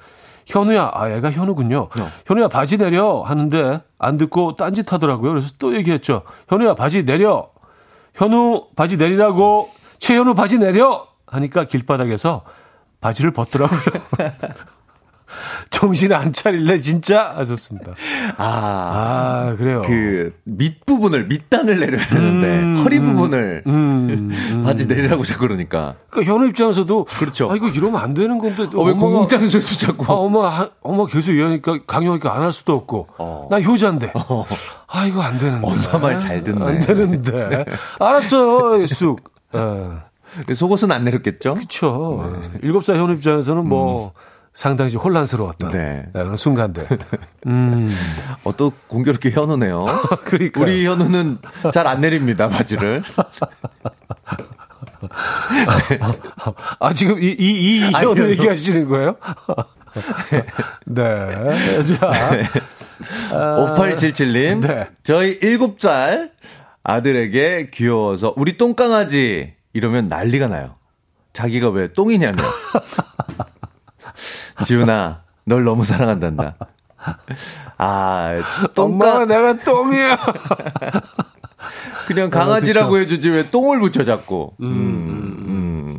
현우야, 아, 얘가 현우군요. 어. 현우야, 바지 내려 하는데 안 듣고 딴짓 하더라고요. 그래서 또 얘기했죠. 현우야, 바지 내려. 현우, 바지 내리라고. 최현우, 바지 내려! 하니까 길바닥에서 바지를 벗더라고요. 정신 안 차릴래 진짜 하셨습니다. 아, 아 그래요. 그 밑부분을 밑단을 내려야 되는데 음, 허리 부분을 음, 음, 바지 내리라고 자꾸 그러니까. 그러니까 현우 입장에서도 그렇죠. 아 이거 이러면 안 되는 건데. 어, 왜 공장에서 자꾸. 아, 엄마 엄마 계속 이러니까 강요하니까 안 할 수도 없고. 어. 나 효자인데. 어. 아 이거 안 되는데. 엄마 말 잘 듣네. 안 되는데. 알았어 쑥. 네. 속옷은 안 내렸겠죠? 그렇죠. 일곱 살 현우 입장에서는 뭐. 음. 상당히 좀 혼란스러웠던 네. 네, 그런 순간들. 음. 어, 또 공교롭게 현우네요. 그러니까 우리 현우는 잘 안 내립니다, 바지를. 네. 아, 지금 이, 이, 이 현우. 얘기하시는 거예요? 네. 네. 자. 네. 아, 5877님. 네. 저희 7살 아들에게 귀여워서 우리 똥강아지 이러면 난리가 나요. 자기가 왜 똥이냐며. 지훈아, 널 너무 사랑한단다. 아, 똥가 내가 똥이야. 그냥 강아지라고 어, 해주지 왜 똥을 붙여 자꾸. 음, 음, 음.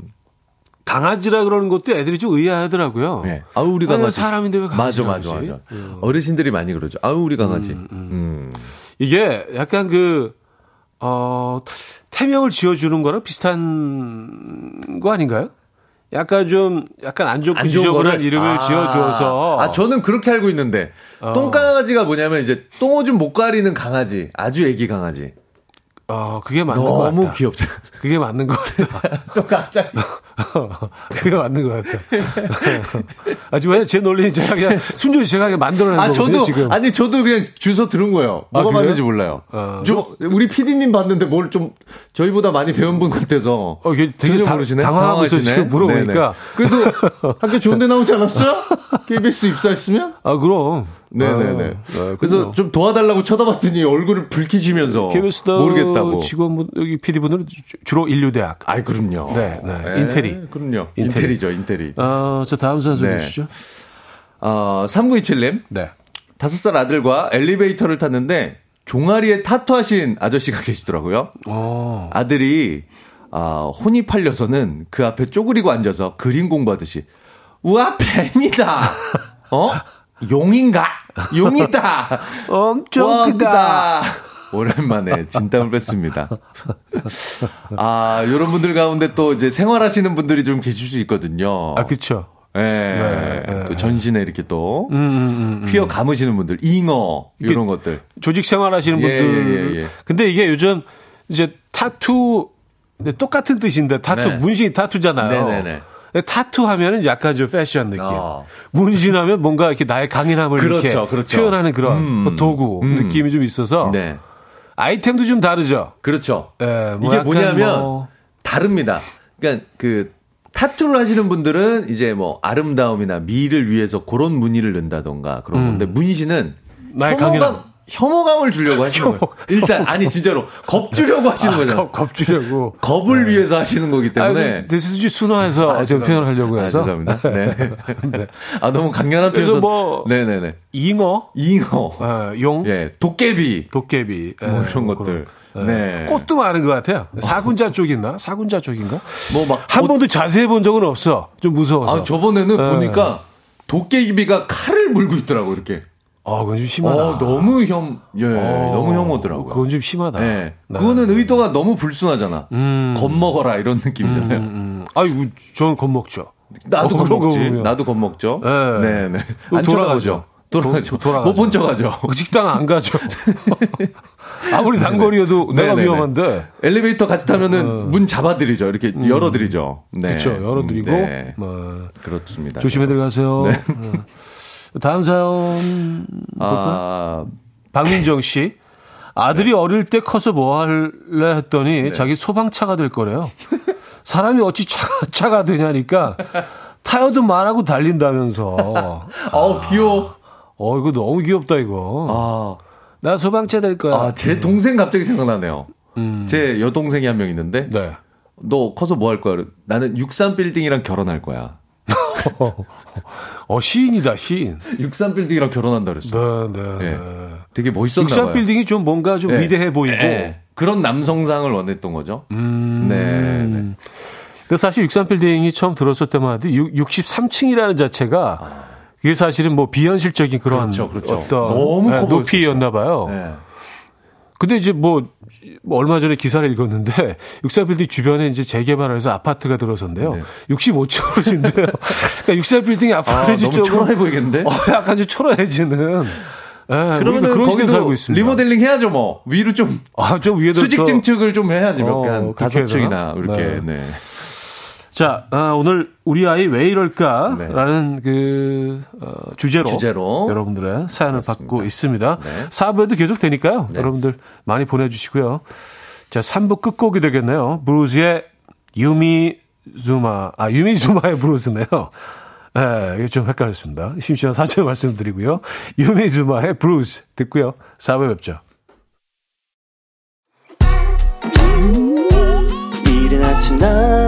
강아지라 그러는 것도 애들이 좀 의아하더라고요. 네. 아우 우리 강아지. 사람인데 왜 강아지? 맞아 맞아 맞아. 음. 어르신들이 많이 그러죠. 아우 우리 강아지. 음, 음. 음. 이게 약간 그 어, 태명을 지어주는 거랑 비슷한 거 아닌가요? 약간 좀 약간 안 좋고 지저분한 이름을 아, 지어줘서. 아 저는 그렇게 알고 있는데. 어. 똥강아지가 뭐냐면 이제 똥오줌 못 가리는 강아지. 아주 애기 강아지 어, 그게 맞는 것 같다. 너무 귀엽다. 그게 맞는 것 같다. 또 갑자기. 그게 맞는 것 같아. 아주 왜제 논리는 제가 그냥 순전히 제가 만들어낸 아, 거거든요, 저도, 지금. 아니, 저도 그냥 주소 들은 거예요. 뭐가 아, 맞는지 몰라요. 어. 저, 우리 PD님 봤는데 뭘 좀 저희보다 많이 배운 분 같아서. 어, 이게 되게 다, 모르시네. 당황하고 있어 지금 물어보니까. 네네. 그래도 학교 좋은 데 나오지 않았어요? KBS 입사했으면? 아, 그럼. 네네네. 아, 아, 그래서 좀 도와달라고 쳐다봤더니 얼굴을 붉히시면서 KBS 모르겠다고. 직원분 여기 PD분들은 주로 인류대학. 아이 그럼요. 네, 네. 네 인테리. 그럼요. 인테리. 죠 인테리. 어, 저 다음 사연 좀 네. 주시죠. 어, 3927님. 네. 다섯 살 아들과 엘리베이터를 탔는데 종아리에 타투하신 아저씨가 계시더라고요. 오. 어. 아들이 아, 혼이 팔려서는 그 앞에 쪼그리고 앉아서 그림 공부하듯이 우와 뱀이다. 어? 용인가? 용이다. 엄청 크다. 오랜만에 진땀을 뺐습니다. 아, 요런 분들 가운데 또 이제 생활하시는 분들이 좀 계실 수 있거든요. 아, 그쵸. 예. 네, 네, 또 전신에 이렇게 또 음, 음, 음, 음. 휘어 감으시는 분들, 잉어 이런 것들. 조직 생활하시는 예, 분들. 예, 예, 예, 근데 이게 요즘 이제 타투 똑같은 뜻인데 타투 네. 문신이 타투잖아요. 네네네. 네, 네. 타투 하면은 약간 좀 패션 느낌. 어. 문신하면 뭔가 이렇게 나의 강인함을 그렇죠, 이렇게 그렇죠. 표현하는 그런 음, 뭐 도구 음. 느낌이 좀 있어서 네. 아이템도 좀 다르죠. 그렇죠. 네, 뭐 이게 뭐냐면 뭐... 다릅니다. 그러니까 그 타투를 하시는 분들은 이제 뭐 아름다움이나 미를 위해서 그런 무늬를 넣는다던가 그런 음. 건데 문신은 나의 강인함 혐오감을 주려고 하시는 거예요. 일단 아니 진짜로 겁 주려고 하시는 아, 거죠. 겁, 겁 주려고. 겁을 네. 위해서 하시는 거기 때문에. 대수지 순화해서 아, 제 표현을 하려고 아, 해서. 아, 죄송합니다. 네. 네. 아 너무 강렬한 표현. 뭐 네네네. 잉어, 잉어, 어, 용, 예, 도깨비, 도깨비, 뭐 이런 것들. 네. 네. 꽃도 많은 것 같아요. 사군자 쪽 있나? 사군자 쪽인가? 뭐 막한 꽃... 번도 자세히 본 적은 없어. 좀 무서워서. 아 저번에는 네. 보니까 도깨비가 칼을 물고 있더라고 이렇게. 아, 그건 좀 심하다. 어, 너무 혐, 예, 어, 너무 혐오더라고요. 그건 좀 심하다. 네. 네. 그거는 의도가 너무 불순하잖아. 음. 겁먹어라 이런 느낌이잖아요. 음, 음. 아유, 저는 겁먹죠. 나도 어, 겁먹지. 나도 겁먹죠. 네, 네. 네. 안 돌아가죠. 돌아가죠. 돌아가죠. 못 본 척 하죠. 식당 안 가죠. 아무리 단거리여도 내가 네네네. 위험한데. 엘리베이터 같이 타면은 어. 문 잡아드리죠. 이렇게 음. 열어드리죠. 네. 그렇죠. 열어드리고. 네. 뭐. 그렇습니다. 조심히 들어가세요. 네. 어. 다음 사연 아, 박민정 씨. 아들이 네. 어릴 때 커서 뭐 할래 했더니 네. 자기 소방차가 될 거래요. 사람이 어찌 차가, 차가 되냐니까 타요도 말하고 달린다면서. 어, 귀여워. 어, 이거 너무 귀엽다, 이거. 아. 나 소방차 될 거야. 아, 제 동생 갑자기 생각나네요. 음. 제 여동생이 한 명 있는데. 네. 너 커서 뭐 할 거야? 나는 63빌딩이랑 결혼할 거야. 어, 시인이다, 시인. 63빌딩이랑 결혼한다 그랬어. 네, 네, 네. 되게 멋있었나 63빌딩이 좀 뭔가 좀 네. 위대해 보이고. 네. 그런 남성상을 원했던 거죠. 음. 네. 네. 그 사실 63빌딩이 처음 들었을 때만 해도 63층이라는 자체가 아. 그게 사실은 뭐 비현실적인 그런 그렇죠, 그렇죠. 어떤 너무 네, 높이였나 봐요. 네. 근데 이제 뭐, 뭐 얼마 전에 기사를 읽었는데 육사빌딩 주변에 이제 재개발을 해서 아파트가 들어선대요. 네. 65층으로 진대요. 그러니까 육사빌딩이 앞으로 아, 너무 초라해 보이겠는데? 어, 약간 좀 초라해지는. 네, 그러면 그런 거기도. 리모델링 해야죠, 뭐. 위로 좀. 아, 좀 위에도. 수직 증축을 좀 해야지, 몇 개, 어, 한 다섯 층이나, 이렇게. 네. 네. 자, 아, 오늘 우리 아이 왜 이럴까라는 네. 그 어, 주제로, 주제로, 여러분들의 사연을 그렇습니다. 받고 있습니다. 네. 4부에도 계속 되니까요. 네. 여러분들 많이 보내주시고요. 자, 3부 끝곡이 되겠네요. 브루즈의 유미즈마, 아, 유미즈마의 브루즈네요. 예, 네, 이게 좀 헷갈렸습니다. 심심한 사실 말씀드리고요. 유미즈마의 브루즈 듣고요. 4부에 뵙죠. 이른 아침 난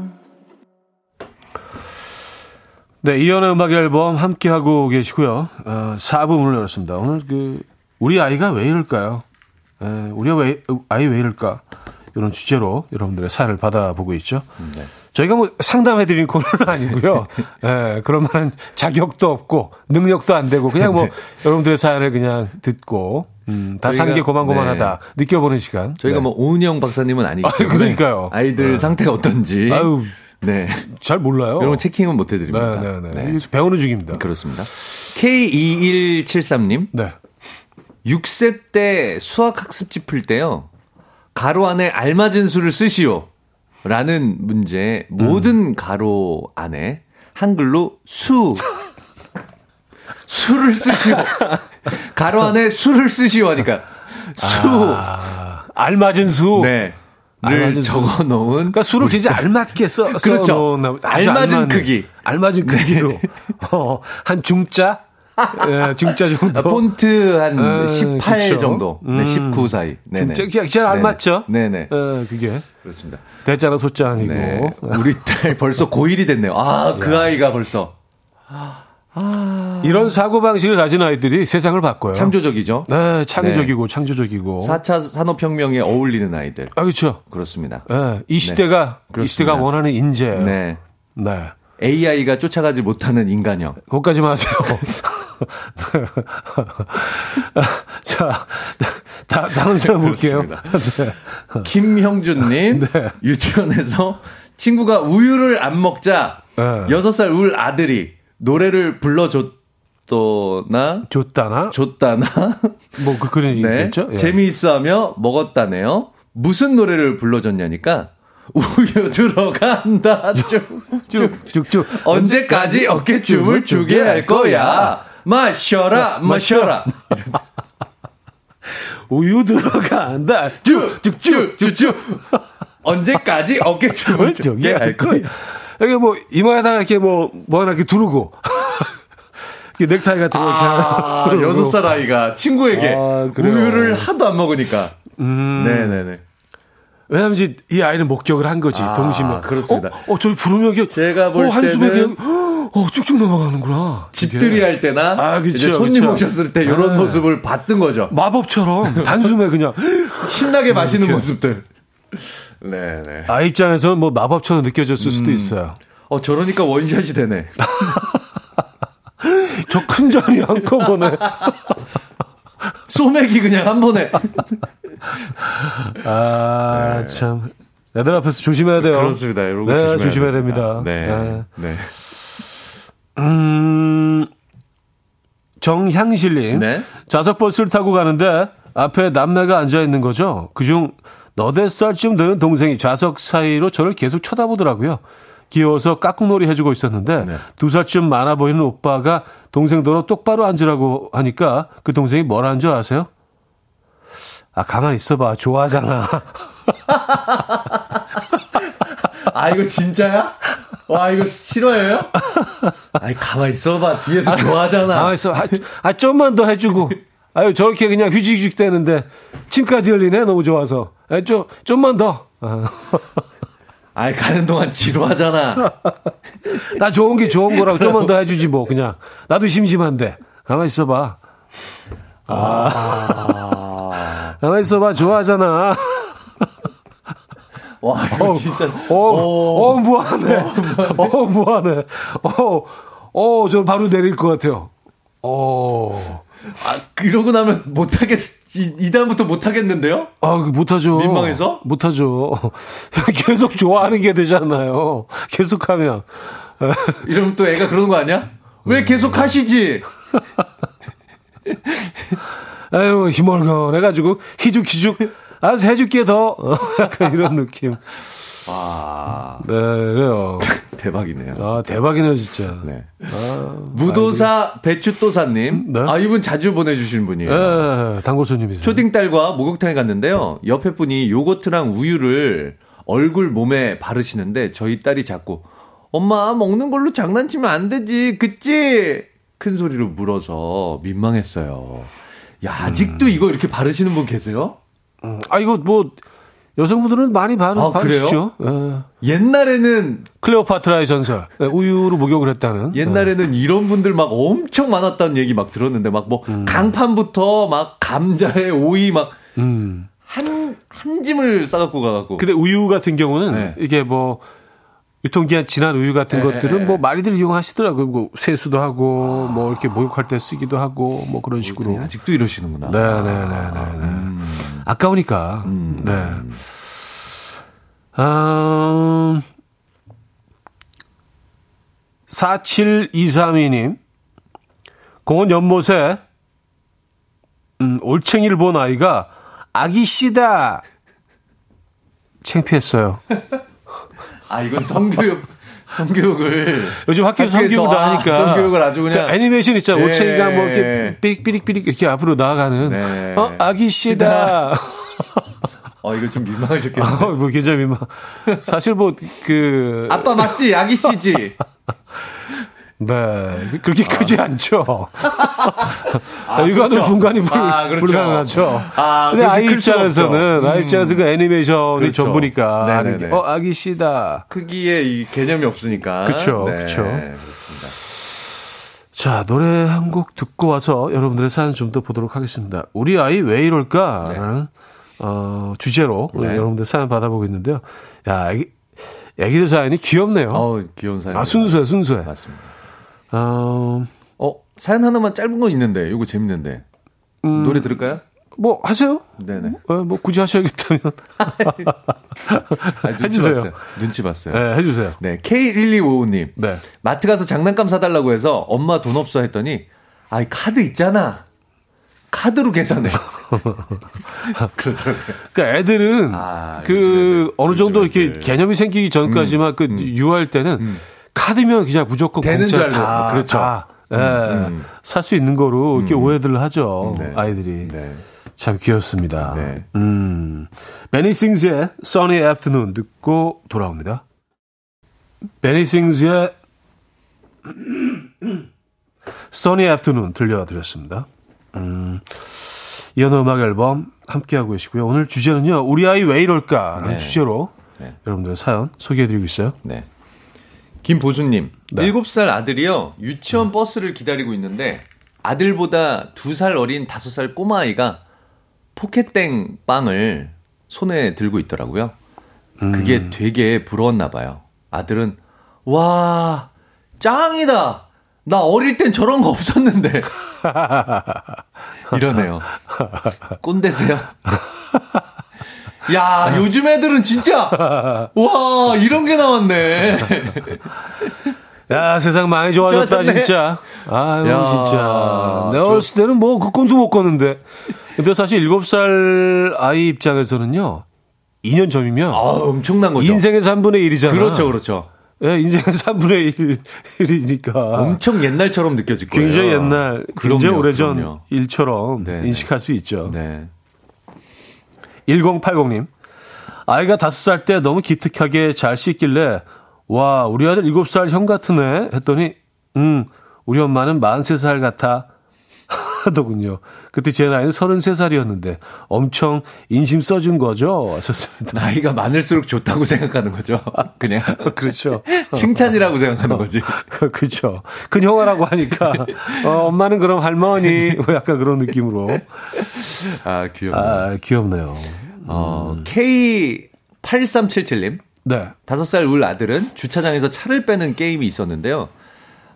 네, 이연의 음악 앨범 함께하고 계시고요. 어, 4부 문을 열었습니다. 오늘 그, 우리 아이가 왜 이럴까요? 에, 우리 왜, 아이 왜 이럴까? 이런 주제로 여러분들의 사연을 받아보고 있죠. 네. 저희가 뭐 상담해드리는 코너는 아니고요. 에, 그런 만한 자격도 없고, 능력도 안 되고, 그냥 뭐, 여러분들의 사연을 그냥 듣고, 음, 다 사는 게 저희가- 고만고만하다. 느껴보는 시간. 저희가 네. 뭐 오은영 박사님은 아니기 아, 그러니까요. 아이들 네. 상태가 어떤지 아유, 네 잘 몰라요. 여러분 체킹은 못 네, 해드립니다. 네, 네. 네. 여기서 배우는 중입니다. 그렇습니다. K2173님 네. 6세 때 수학학습지 풀 때요. 가로 안에 알맞은 수를 쓰시오. 라는 문제 모든 가로 안에 한글로 수 수를 쓰시오. 가로 안에 수를 쓰시오 하니까 수 아, 알맞은 수. 네. 알맞은 를 수. 적어 놓은 그러니까 수를 굉장히 알맞게 써, 써 그렇죠. 놓은 아주 알맞은 알맞는, 크기. 알맞은 크기로. 어, 한 중자? 예, 중자 정도. 아, 폰트 한 에, 18 그쵸. 정도. 네, 음. 19 사이. 네네. 중자, 제일 알맞죠? 네네. 예, 그게. 그렇습니다. 대자나 소자 아니고. 네. 우리 딸 벌써 고1이 됐네요. 아, 그 아이가 벌써. 이런 사고방식을 가진 아이들이 세상을 바꿔요. 창조적이죠. 네, 창조적이고, 창조적이고. 4차 산업혁명에 어울리는 아이들. 아, 그렇죠. 그렇습니다. 예, 이 시대가, 이 그렇습니다. 시대가 원하는 인재예요. 네. 네. AI가 쫓아가지 못하는 인간형. 거기까지만 하세요. 자, 다, 다른 사람 볼게요. 네. 김형준님, 유치원에서 친구가 우유를 안 먹자, 네. 여섯 살울 아들이 노래를 불러줬더나, 줬다나? 줬다나, 뭐, 그, 그런 네. 얘기겠죠? 예. 재미있어 하며 먹었다네요. 무슨 노래를 불러줬냐니까, 우유 들어간다, 쭉쭉. 쭉쭉. 언제까지 어깨춤을 추게 할 거야? 마셔라, 마셔라. 우유 들어간다. 쭉쭉쭉쭉쭉. 언제까지 어깨춤을 추게 할 거야? 이게 뭐, 이마에다가 이렇게 뭐, 뭐 하나 이렇게 두르고. 이렇게 넥타이 같은 거 이렇게 아, 하나. 여섯 살 아이가 친구에게 아. 우유를 하도 안 먹으니까. 음. 네네네. 왜냐면 이제 이 아이는 목격을 한 거지, 아, 동심에. 그렇습니다. 어, 어 저기 부르면. 제가 볼 어, 한숨에 때는 그냥, 어, 쭉쭉 넘어가는구나. 집들이 이게. 할 때나 아, 그쵸, 이제 손님 그쵸. 오셨을 때 이런 네. 모습을 봤던 거죠. 마법처럼 단숨에 그냥. 신나게 마시는. 모습들. 네 네. 아 입장에서는 뭐 마법처럼 느껴졌을 수도 있어요. 어 저러니까 원샷이 되네. 저큰 잔이 한꺼번에. 소맥이 그냥 한 번에. 아, 참. 애들 앞에서 조심해야 돼요. 그렇습니다. 이런 거 네, 조심해야, 조심해야 됩니다. 네. 네. 네. 음, 정향실님. 네. 자석버스를 타고 가는데 앞에 남매가 앉아 있는 거죠. 그중 너댓 살쯤 되는 동생이 좌석 사이로 저를 계속 쳐다보더라고요. 귀여워서 깍꿍놀이 해주고 있었는데 네. 두 살쯤 많아 보이는 오빠가 동생 더러 똑바로 앉으라고 하니까 그 동생이 뭘 앉줄 아세요? 아 가만히 있어봐 좋아하잖아. 아 이거 진짜야? 와 이거 싫어해요? 아이 가만 있어봐 뒤에서 좋아하잖아. 가만히 있어. 아, 아 좀만 더 해주고. 아유 저렇게 그냥 휘직휘직 되는데 침까지 흘리네? 너무 좋아서. 아, 좀 좀만 더. 아. 가는 동안 지루하잖아. 나 좋은 게 좋은 거라고 좀만 더 해주지 뭐 그냥. 나도 심심한데. 가만 히 있어봐. 아. 가만 히 있어봐. 좋아하잖아. 와 이거 진짜. 어, 어 무하네 어 무하네 어어저 바로 내릴 것 같아요. 어 아 이러고 나면 못하겠. 이, 이 다음부터 못하겠는데요? 아, 그 못하죠. 민망해서? 못하죠. 계속 좋아하는 게 되잖아요. 계속하면. 이러면 또 애가 그러는 거 아니야? 왜 계속 하시지? 아유, 희멀건해가지고, 희죽희죽, 알아서 해줄게 더. 어, 약간 이런 느낌. 아 네, 그래요. 대박이네요. 아, 대박이네요, 진짜. 네. 무도사 배추도사님. 네. 아, 이분 자주 보내주시는 분이에요. 예, 단골 손님이세요. 초딩딸과 목욕탕에 갔는데요. 옆에 분이 요거트랑 우유를 얼굴 몸에 바르시는데 저희 딸이 자꾸 엄마 먹는 걸로 장난치면 안 되지. 그치? 큰 소리로 물어서 민망했어요. 야, 아직도 이거 이렇게 바르시는 분 계세요? 아, 이거 뭐, 여성분들은 많이 바르, 아, 바르시죠. 예. 옛날에는 클레오파트라의 전설. 예, 우유로 목욕을 했다는. 옛날에는 이런 분들 막 엄청 많았다는 얘기 막 들었는데 막뭐 강판부터 막 감자에 오이 막 음. 한, 한 짐을 싸갖고 가갖고. 근데 우유 같은 경우는 네. 이게 뭐 유통기한 지난 우유 같은 네, 것들은 네, 뭐 네. 많이들 이용하시더라고요. 뭐 세수도 하고 뭐 이렇게 목욕할 때 쓰기도 하고 뭐 그런 식으로. 아직도 이러시는구나. 네, 네, 네, 네, 네. 아까우니까. 네. 음, 4723님. 공원 연못에, 음, 올챙이를 본 아이가 아기 씨다! 창피했어요. 아, 이건 성교육, 성교육을. 요즘 학교에서 학교에서, 성교육도 아, 하니까. 성교육을 아주 그냥. 그 애니메이션 있잖아요. 예. 올챙이가 뭐 이렇게 삐릭삐릭삐릭 이렇게 앞으로 나아가는. 네. 어, 아기 씨다. 어, 이거 좀 민망하셨겠네요. 어, 뭐 굉장히 민망. 사실 뭐 그. 아빠 맞지? 아기 씨지? 네. 그렇게 크지 않죠. 아, 육아는 그렇죠. 분간이 불, 아, 그렇죠. 불가능하죠. 아, 근데 아이 입장에서는, 없죠. 아이 입장에서 그 애니메이션이 그렇죠. 전부니까. 네네네. 어, 아기 씨다. 크기에 이 개념이 없으니까. 그쵸, 네, 그쵸. 그렇습니다. 자, 노래 한 곡 듣고 와서 여러분들의 사연 좀 더 보도록 하겠습니다. 우리 아이 왜 이럴까? 라는, 어, 주제로 네. 여러분들 사연 받아보고 있는데요. 야, 애기, 애기들 사연이 귀엽네요. 어우, 귀여운 사연. 아, 순수해, 순수해. 맞습니다. 어, 어, 사연 하나만 짧은 거 있는데, 이거 재밌는데. 음. 노래 들을까요? 뭐, 하세요? 네네. 어, 뭐, 굳이 하셔야겠다면. 아, 눈치 해주세요. 봤어요. 눈치 봤어요. 네, 해주세요. 네, K1255님. 네. 마트 가서 장난감 사달라고 해서 엄마 돈 없어 했더니, 아이, 카드 있잖아. 카드로 계산해. 그러더라고요. 그러니까 애들은 아, 그 애들, 어느 정도 이렇게 애들. 개념이 생기기 전까지만 그 유아할 때는 카드면 그냥 무조건 되는 공짜 줄 알고. 다, 그렇죠. 다, 예, 음. 살수 있는 거로 이렇게 오해들을 하죠. 네. 아이들이. 네. 참 귀엽습니다. 네. 음. 베니 싱즈의 Sunny Afternoon 듣고 돌아옵니다. 베니 싱즈의 Sunny Afternoon 들려드렸습니다. 음. 이현우 음악 앨범 함께하고 계시고요. 오늘 주제는요. 우리 아이 왜 이럴까라는 네. 주제로 네. 여러분들의 사연 소개해드리고 있어요. 네. 김보수님, 네. 7살 아들이요, 유치원 버스를 기다리고 있는데, 아들보다 2살 어린 5살 꼬마아이가 포켓땡 빵을 손에 들고 있더라고요. 그게 되게 부러웠나 봐요. 아들은, 와, 짱이다! 나 어릴 땐 저런 거 없었는데. 이러네요. 꼰대세요? 야, 요즘 애들은 진짜, 와, 이런 게 나왔네. 야 세상 많이 좋아졌다 좋아졌네. 진짜. 아유 야, 진짜. 내가 저- 어렸을 때는 뭐 그 꿈도 못 꿨는데. 근데 사실 7살 아이 입장에서는요. 2년 전이면 아, 엄청난 거죠. 인생의 3분의 1이잖아. 그렇죠, 그렇죠. 예, 인생의 3분의 1 이니까. 엄청 옛날처럼 느껴질 거예요. 굉장히 옛날, 그럼요, 굉장히 오래전 그럼요. 일처럼 네. 인식할 수 있죠. 네. 1080님. 아이가 5살 때 너무 기특하게 잘 씻길래, 와, 우리 아들 7살 형 같으네? 했더니, 음, 우리 엄마는 43살 같아. 하더군요. 그때 제 나이는 33살이었는데, 엄청 인심 써준 거죠? 하셨습니다. 나이가 많을수록 좋다고 생각하는 거죠. 그냥. 그렇죠. 칭찬이라고 생각하는 거지. 그렇죠. 큰 형아라고 하니까, 어, 엄마는 그럼 할머니, 뭐 약간 그런 느낌으로. 아, 귀엽네. 아, 귀엽네요. 어, K8377님. 네. 다섯 살울 아들은 주차장에서 차를 빼는 게임이 있었는데요.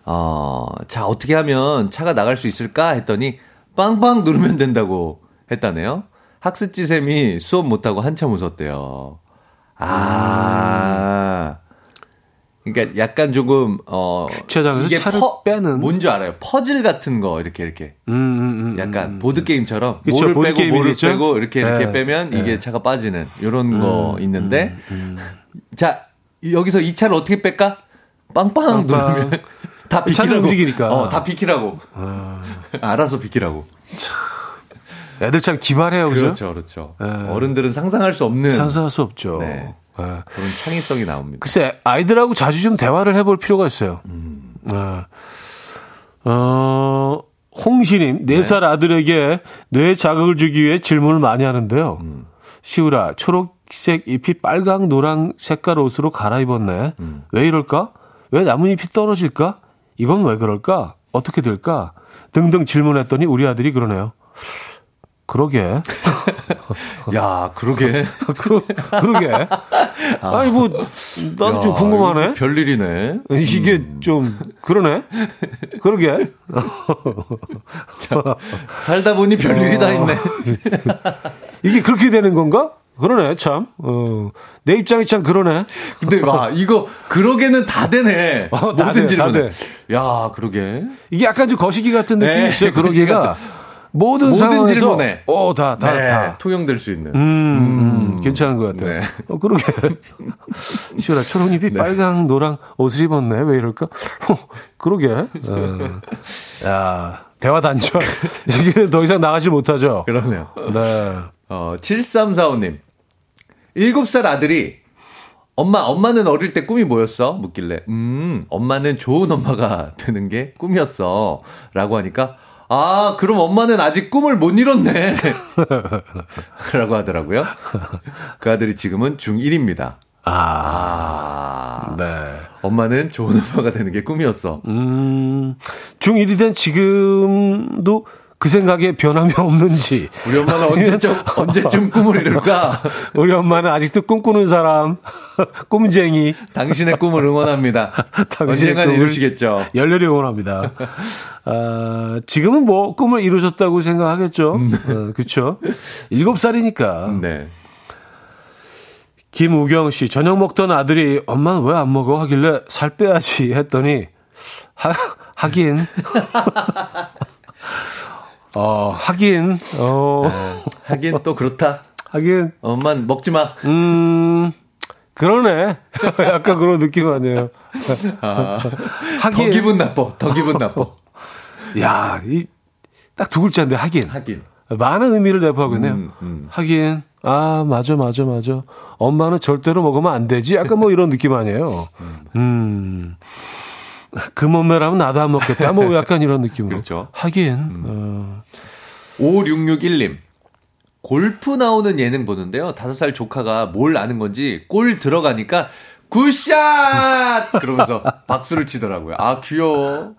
어, 자, 어떻게 하면 차가 나갈 수 있을까 했더니 빵빵 누르면 된다고 했다네요. 학습지 쌤이 수업 못하고 한참 웃었대요. 아. 그러니까 약간 조금, 어. 주차장에서 차를 빼는? 뭔지 알아요. 퍼즐 같은 거, 이렇게, 이렇게. 음, 음, 음. 약간 보드 게임처럼 그쵸, 뭐를 빼고 보드게임이겠죠? 빼고 이렇게 이렇게 네. 빼면 이게 네. 차가 빠지는 요런 거 있는데 음, 자 여기서 이 차를 어떻게 뺄까? 빵빵, 빵빵. 누르면 다 비키라고. 움직이니까. 어, 다 비키라고. 알아서 비키라고. 애들 참 기발해요, 그죠? 그렇죠, 그렇죠. 예. 어른들은 상상할 수 없는 상상할 수 없죠. 네. 예. 그런 창의성이 나옵니다. 글쎄, 아이들하고 자주 좀 대화를 해볼 필요가 있어요. 아. 어, 홍시님, 네살 아들에게 뇌 자극을 주기 위해 질문을 많이 하는데요. 시우라, 초록색 잎이 빨강, 노랑 색깔 옷으로 갈아입었네. 왜 이럴까? 왜 나뭇잎이 떨어질까? 이건 왜 그럴까? 어떻게 될까? 등등 질문했더니 우리 아들이 그러네요. 그러게. 야, 그러게. 그러, 그러게. 아니, 뭐, 나도 좀 야, 궁금하네. 이거 별일이네. 이게 좀 그러네. 그러게. 살다 보니 별일이 다 있네. 이게 그렇게 되는 건가? 그러네, 참. 어. 내 입장이 참 그러네. 근데 와, 이거 그러게는 다 되네. 어, 다 모든 돼, 다 질문에. 야, 그러게. 이게 약간 좀 거시기 같은 느낌이 네, 있어요. 그러기가. 같은. 모든, 모든 질문에. 어, 다, 다, 네, 다. 통용될 수 있는. 음, 음, 괜찮은 것 같아요. 네. 어, 그러게. 시원하 초록잎이 빨강, 노랑 옷을 입었네. 왜 이럴까? 어, 그러게. 어. 야, 대화 단절. 이게 더 이상 나가지 못하죠. 그러네요. 네. 어, 7345님. 7살 아들이 엄마, 엄마는 어릴 때 꿈이 뭐였어? 묻길래, 음, 엄마는 좋은 엄마가 되는 게 꿈이었어. 라고 하니까, 아, 그럼 엄마는 아직 꿈을 못 이뤘네. 라고 하더라고요. 그 아들이 지금은 중1입니다. 아, 아, 네. 엄마는 좋은 엄마가 되는 게 꿈이었어. 음, 중1이 된 지금도 그 생각에 변함이 없는지. 우리 엄마는 언제쯤, 언제쯤 꿈을 이룰까? 우리 엄마는 아직도 꿈꾸는 사람, 꿈쟁이. 당신의 꿈을 응원합니다. 당신의 언젠간 이루시겠죠. 열렬히 응원합니다. 아, 지금은 뭐 꿈을 이루셨다고 생각하겠죠. 어, 그쵸. 일곱 살이니까. 네. 김우경 씨, 저녁 먹던 아들이 엄마는 왜 안 먹어? 하길래 살 빼야지 했더니, 하, 하긴. 어, 하긴, 어, 하긴 또 그렇다. 하긴, 엄만 먹지 마. 음, 그러네. 약간 그런 느낌 아니에요. 아, 하긴. 더 기분 나빠. 더 기분 나빠. 야, 이, 딱 두 글자인데, 하긴. 하긴. 많은 의미를 내포하고 있네요. 음, 음. 하긴, 아, 맞아, 맞아, 맞아. 엄마는 절대로 먹으면 안 되지. 약간 뭐 이런 느낌 아니에요. 음. 그 몸매라면 나도 안 먹겠다. 뭐 약간 이런 느낌으로. 그렇죠. 하긴, 어, 5661님. 골프 나오는 예능 보는데요. 다섯 살 조카가 뭘 아는 건지 골 들어가니까 굿샷! 그러면서 박수를 치더라고요. 아, 귀여워.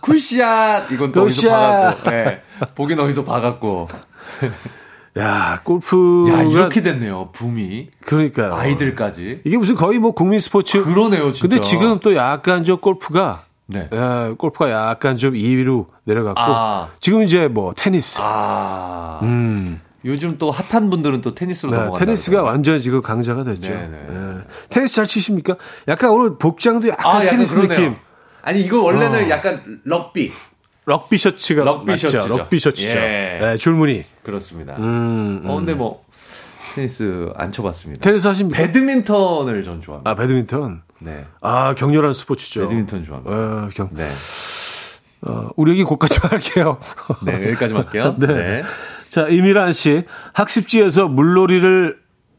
Good shot! 이건 또 어디서 Good shot! 봐갖고. 네. 보긴 어디서 봐갖고. 야, 골프가. 야, 이렇게 됐네요. 붐이. 그러니까요. 아이들까지. 이게 무슨 거의 뭐 국민 스포츠. 그러네요, 진짜. 근데 지금 또 약간 좀 골프가. 네. 에, 골프가 약간 좀 2위로 내려갔고. 아. 지금 이제 뭐 테니스. 아. 음. 요즘 또 핫한 분들은 또 테니스로 네, 넘어간다. 테니스가 완전 지금 강자가 됐죠. 네, 네. 예. 테니스 잘 치십니까? 약간 오늘 복장도 약간 아, 약간 테니스 그러네요. 느낌. 아니, 이거 원래는 어. 약간 럭비. 럭비 셔츠가 럭비 맞죠? 셔츠죠. 럭비 셔츠죠. 예. 예, 줄무늬. 그렇습니다. 음, 음. 어, 근데 뭐, 테니스 안 쳐봤습니다. 테니스 하십니까? 배드민턴을 전 좋아합니다. 아, 배드민턴. 네. 아, 격렬한 스포츠죠. 배드민턴 좋아합니다. 어, 경, 네. 어, 우리 여기 곳까지 할게요. 네, 여기까지 할게요. 네. 네. 자, 이미란 씨. 학습지에서 물놀이를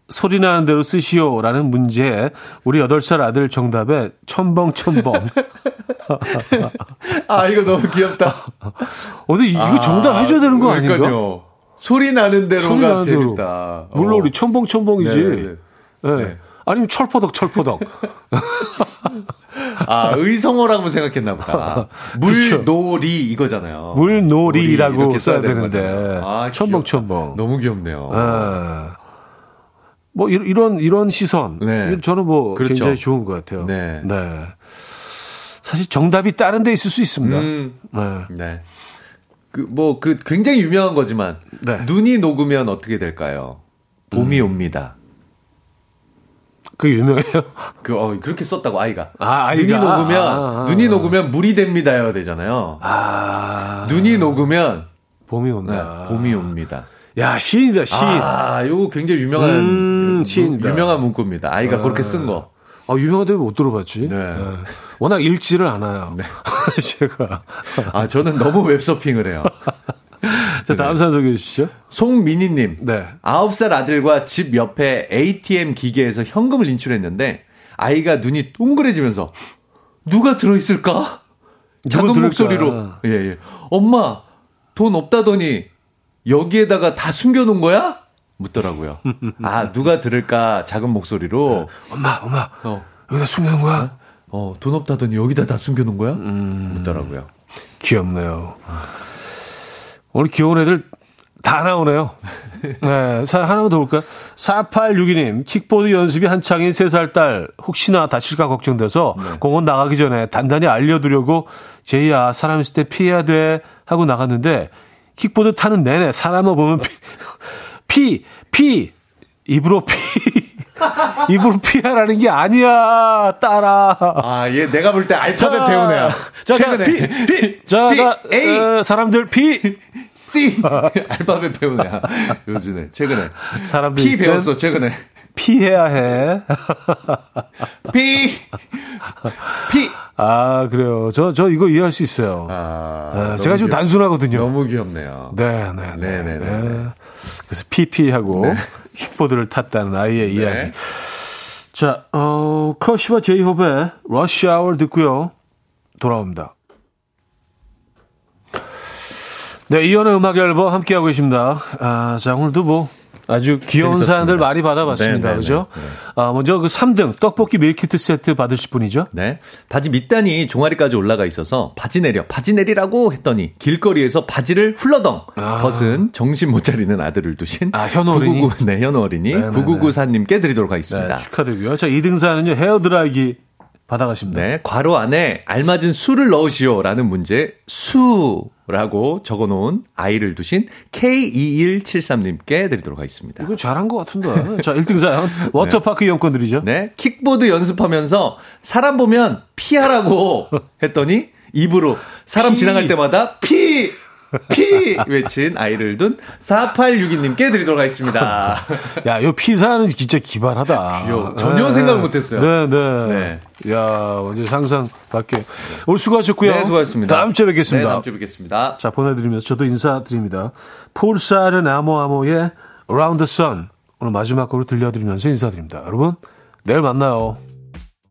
소리 나는 대로 쓰시오라는 문제에 우리 8살 아들 정답에 첨벙첨벙. 아, 이거 너무 귀엽다. 어디 이거 정답 해줘야 되는 거 아닌가? 그러니까요. 소리 나는 소리 대로가 나는 대로. 재밌다. 물놀이 어. 첨벙첨벙이지. 네, 네, 예. 네. 아니면 철퍼덕 철퍼덕. 아, 의성어라고 생각했나 보다. 물놀이 이거잖아요. 물놀이라고 써야 되는 되는데. 아, 첨벙첨벙. 너무 귀엽네요. 아. 뭐 이런 이런, 시선. 네. 저는 뭐 그렇죠. 굉장히 좋은 것 같아요. 네. 사실 정답이 다른 데 있을 수 있습니다. 음, 네. 네. 그, 뭐, 그, 굉장히 유명한 거지만, 네. 눈이 녹으면 어떻게 될까요? 봄이 옵니다. 그게 유명해요. 그, 어, 그렇게 썼다고, 아이가. 아, 아이가. 눈이 녹으면, 아, 아, 눈이 아. 녹으면 물이 됩니다요, 되잖아요. 아. 눈이 녹으면, 봄이 네, 온다. 봄이 옵니다. 야, 시인이다, 시인. 아, 요거 굉장히 유명한, 음, 문- 시인이다. 유명한 문구입니다. 아이가 그렇게 쓴 거. 아, 유명한데 못 들어봤지? 네. 워낙 읽지를 않아요. 제가. 아, 저는 너무 웹서핑을 해요. 자, 다음 사연 소개해 주시죠. 송민희님. 네. 9살 아들과 집 옆에 ATM 기계에서 현금을 인출했는데 아이가 눈이 동그래지면서 누가 들어있을까? 작은 들을까? 목소리로 예, 예. 엄마 돈 없다더니 여기에다가 다 숨겨놓은 거야? 묻더라고요. 아 누가 들을까 작은 목소리로 엄마, 엄마. 어, 여기다 숨겨놓은 거야? 어, 돈 없다더니 여기다 다 숨겨놓은 거야? 묻더라고요. 귀엽네요. 오늘 귀여운 애들 다 나오네요. 네, 사 하나만 더 볼까요? 4862님, 킥보드 연습이 한창인 3살 딸, 혹시나 다칠까 걱정돼서 공원 나가기 전에 단단히 알려두려고, 제이야, 사람 있을 때 피해야 돼. 하고 나갔는데, 킥보드 타는 내내 사람을 보면 피, 피, 피, 입으로 피, 입으로 피하라는 게 아니야, 딸아. 아, 얘 내가 볼 때 알파벳 배운 애야. 자, 자, 최근에. 피, 피. 자, 피, 자, A. 어, 사람들 피. C 알파벳 배운 애야. 요즘에 최근에 사람들 땐 배웠어 최근에. 피해야 해. P P 아, 그래요. 저, 저 이거 이해할 수 있어요. 아, 아, 너무 제가 좀 귀엽- 단순하거든요. 너무 귀엽네요. 네, 네, 네. 네, 네, 네, 네. 그래서 PP하고 킥보드를 탔다는 아이의 이야기. 네. 자, 어, 크러쉬와 제이홉의 Rush Hour 듣고요. 돌아옵니다. 네, 이현우의 음악 앨범 함께하고 계십니다. 아, 자, 오늘도 뭐 아주 귀여운 재밌었습니다. 사연들 많이 받아봤습니다. 네, 네, 그죠? 네, 네. 아, 먼저 그 3등 떡볶이 밀키트 세트 받으실 분이죠? 네. 바지 밑단이 종아리까지 올라가 있어서 바지 내려, 바지 내리라고 했더니 길거리에서 바지를 훌러덩 아. 벗은 정신 못 차리는 아들을 두신 아, 현우 어린이? 999, 네, 현우 어린이 네, 네, 9994님께 드리도록 네, 하겠습니다. 축하드리고요. 자, 2등 사연은요, 헤어드라이기 받아가십니다. 네, 괄호 안에 알맞은 수를 넣으시오라는 문제 수라고 적어놓은 아이를 두신 K2173님께 드리도록 하겠습니다. 이거 잘한 것 같은데. 자, 1등 사연. 워터파크 이용권 드리죠. 네, 킥보드 연습하면서 사람 보면 피하라고 했더니 입으로 사람 피. 지나갈 때마다 피! 피! 외친 아이를 둔 4862님께 드리도록 하겠습니다. 야, 요 피사는 진짜 기발하다. 귀여워. 전혀 생각을 못했어요. 네, 네. 야, 완전 상상 밖에. 오늘 수고하셨고요. 네, 수고하셨습니다. 다음 주에 뵙겠습니다. 네, 다음 주에 뵙겠습니다. 자, 보내드리면서 저도 인사드립니다. 폴 사른 아모아모의 Around the Sun. 오늘 마지막 곡으로 들려드리면서 인사드립니다. 여러분, 내일 만나요.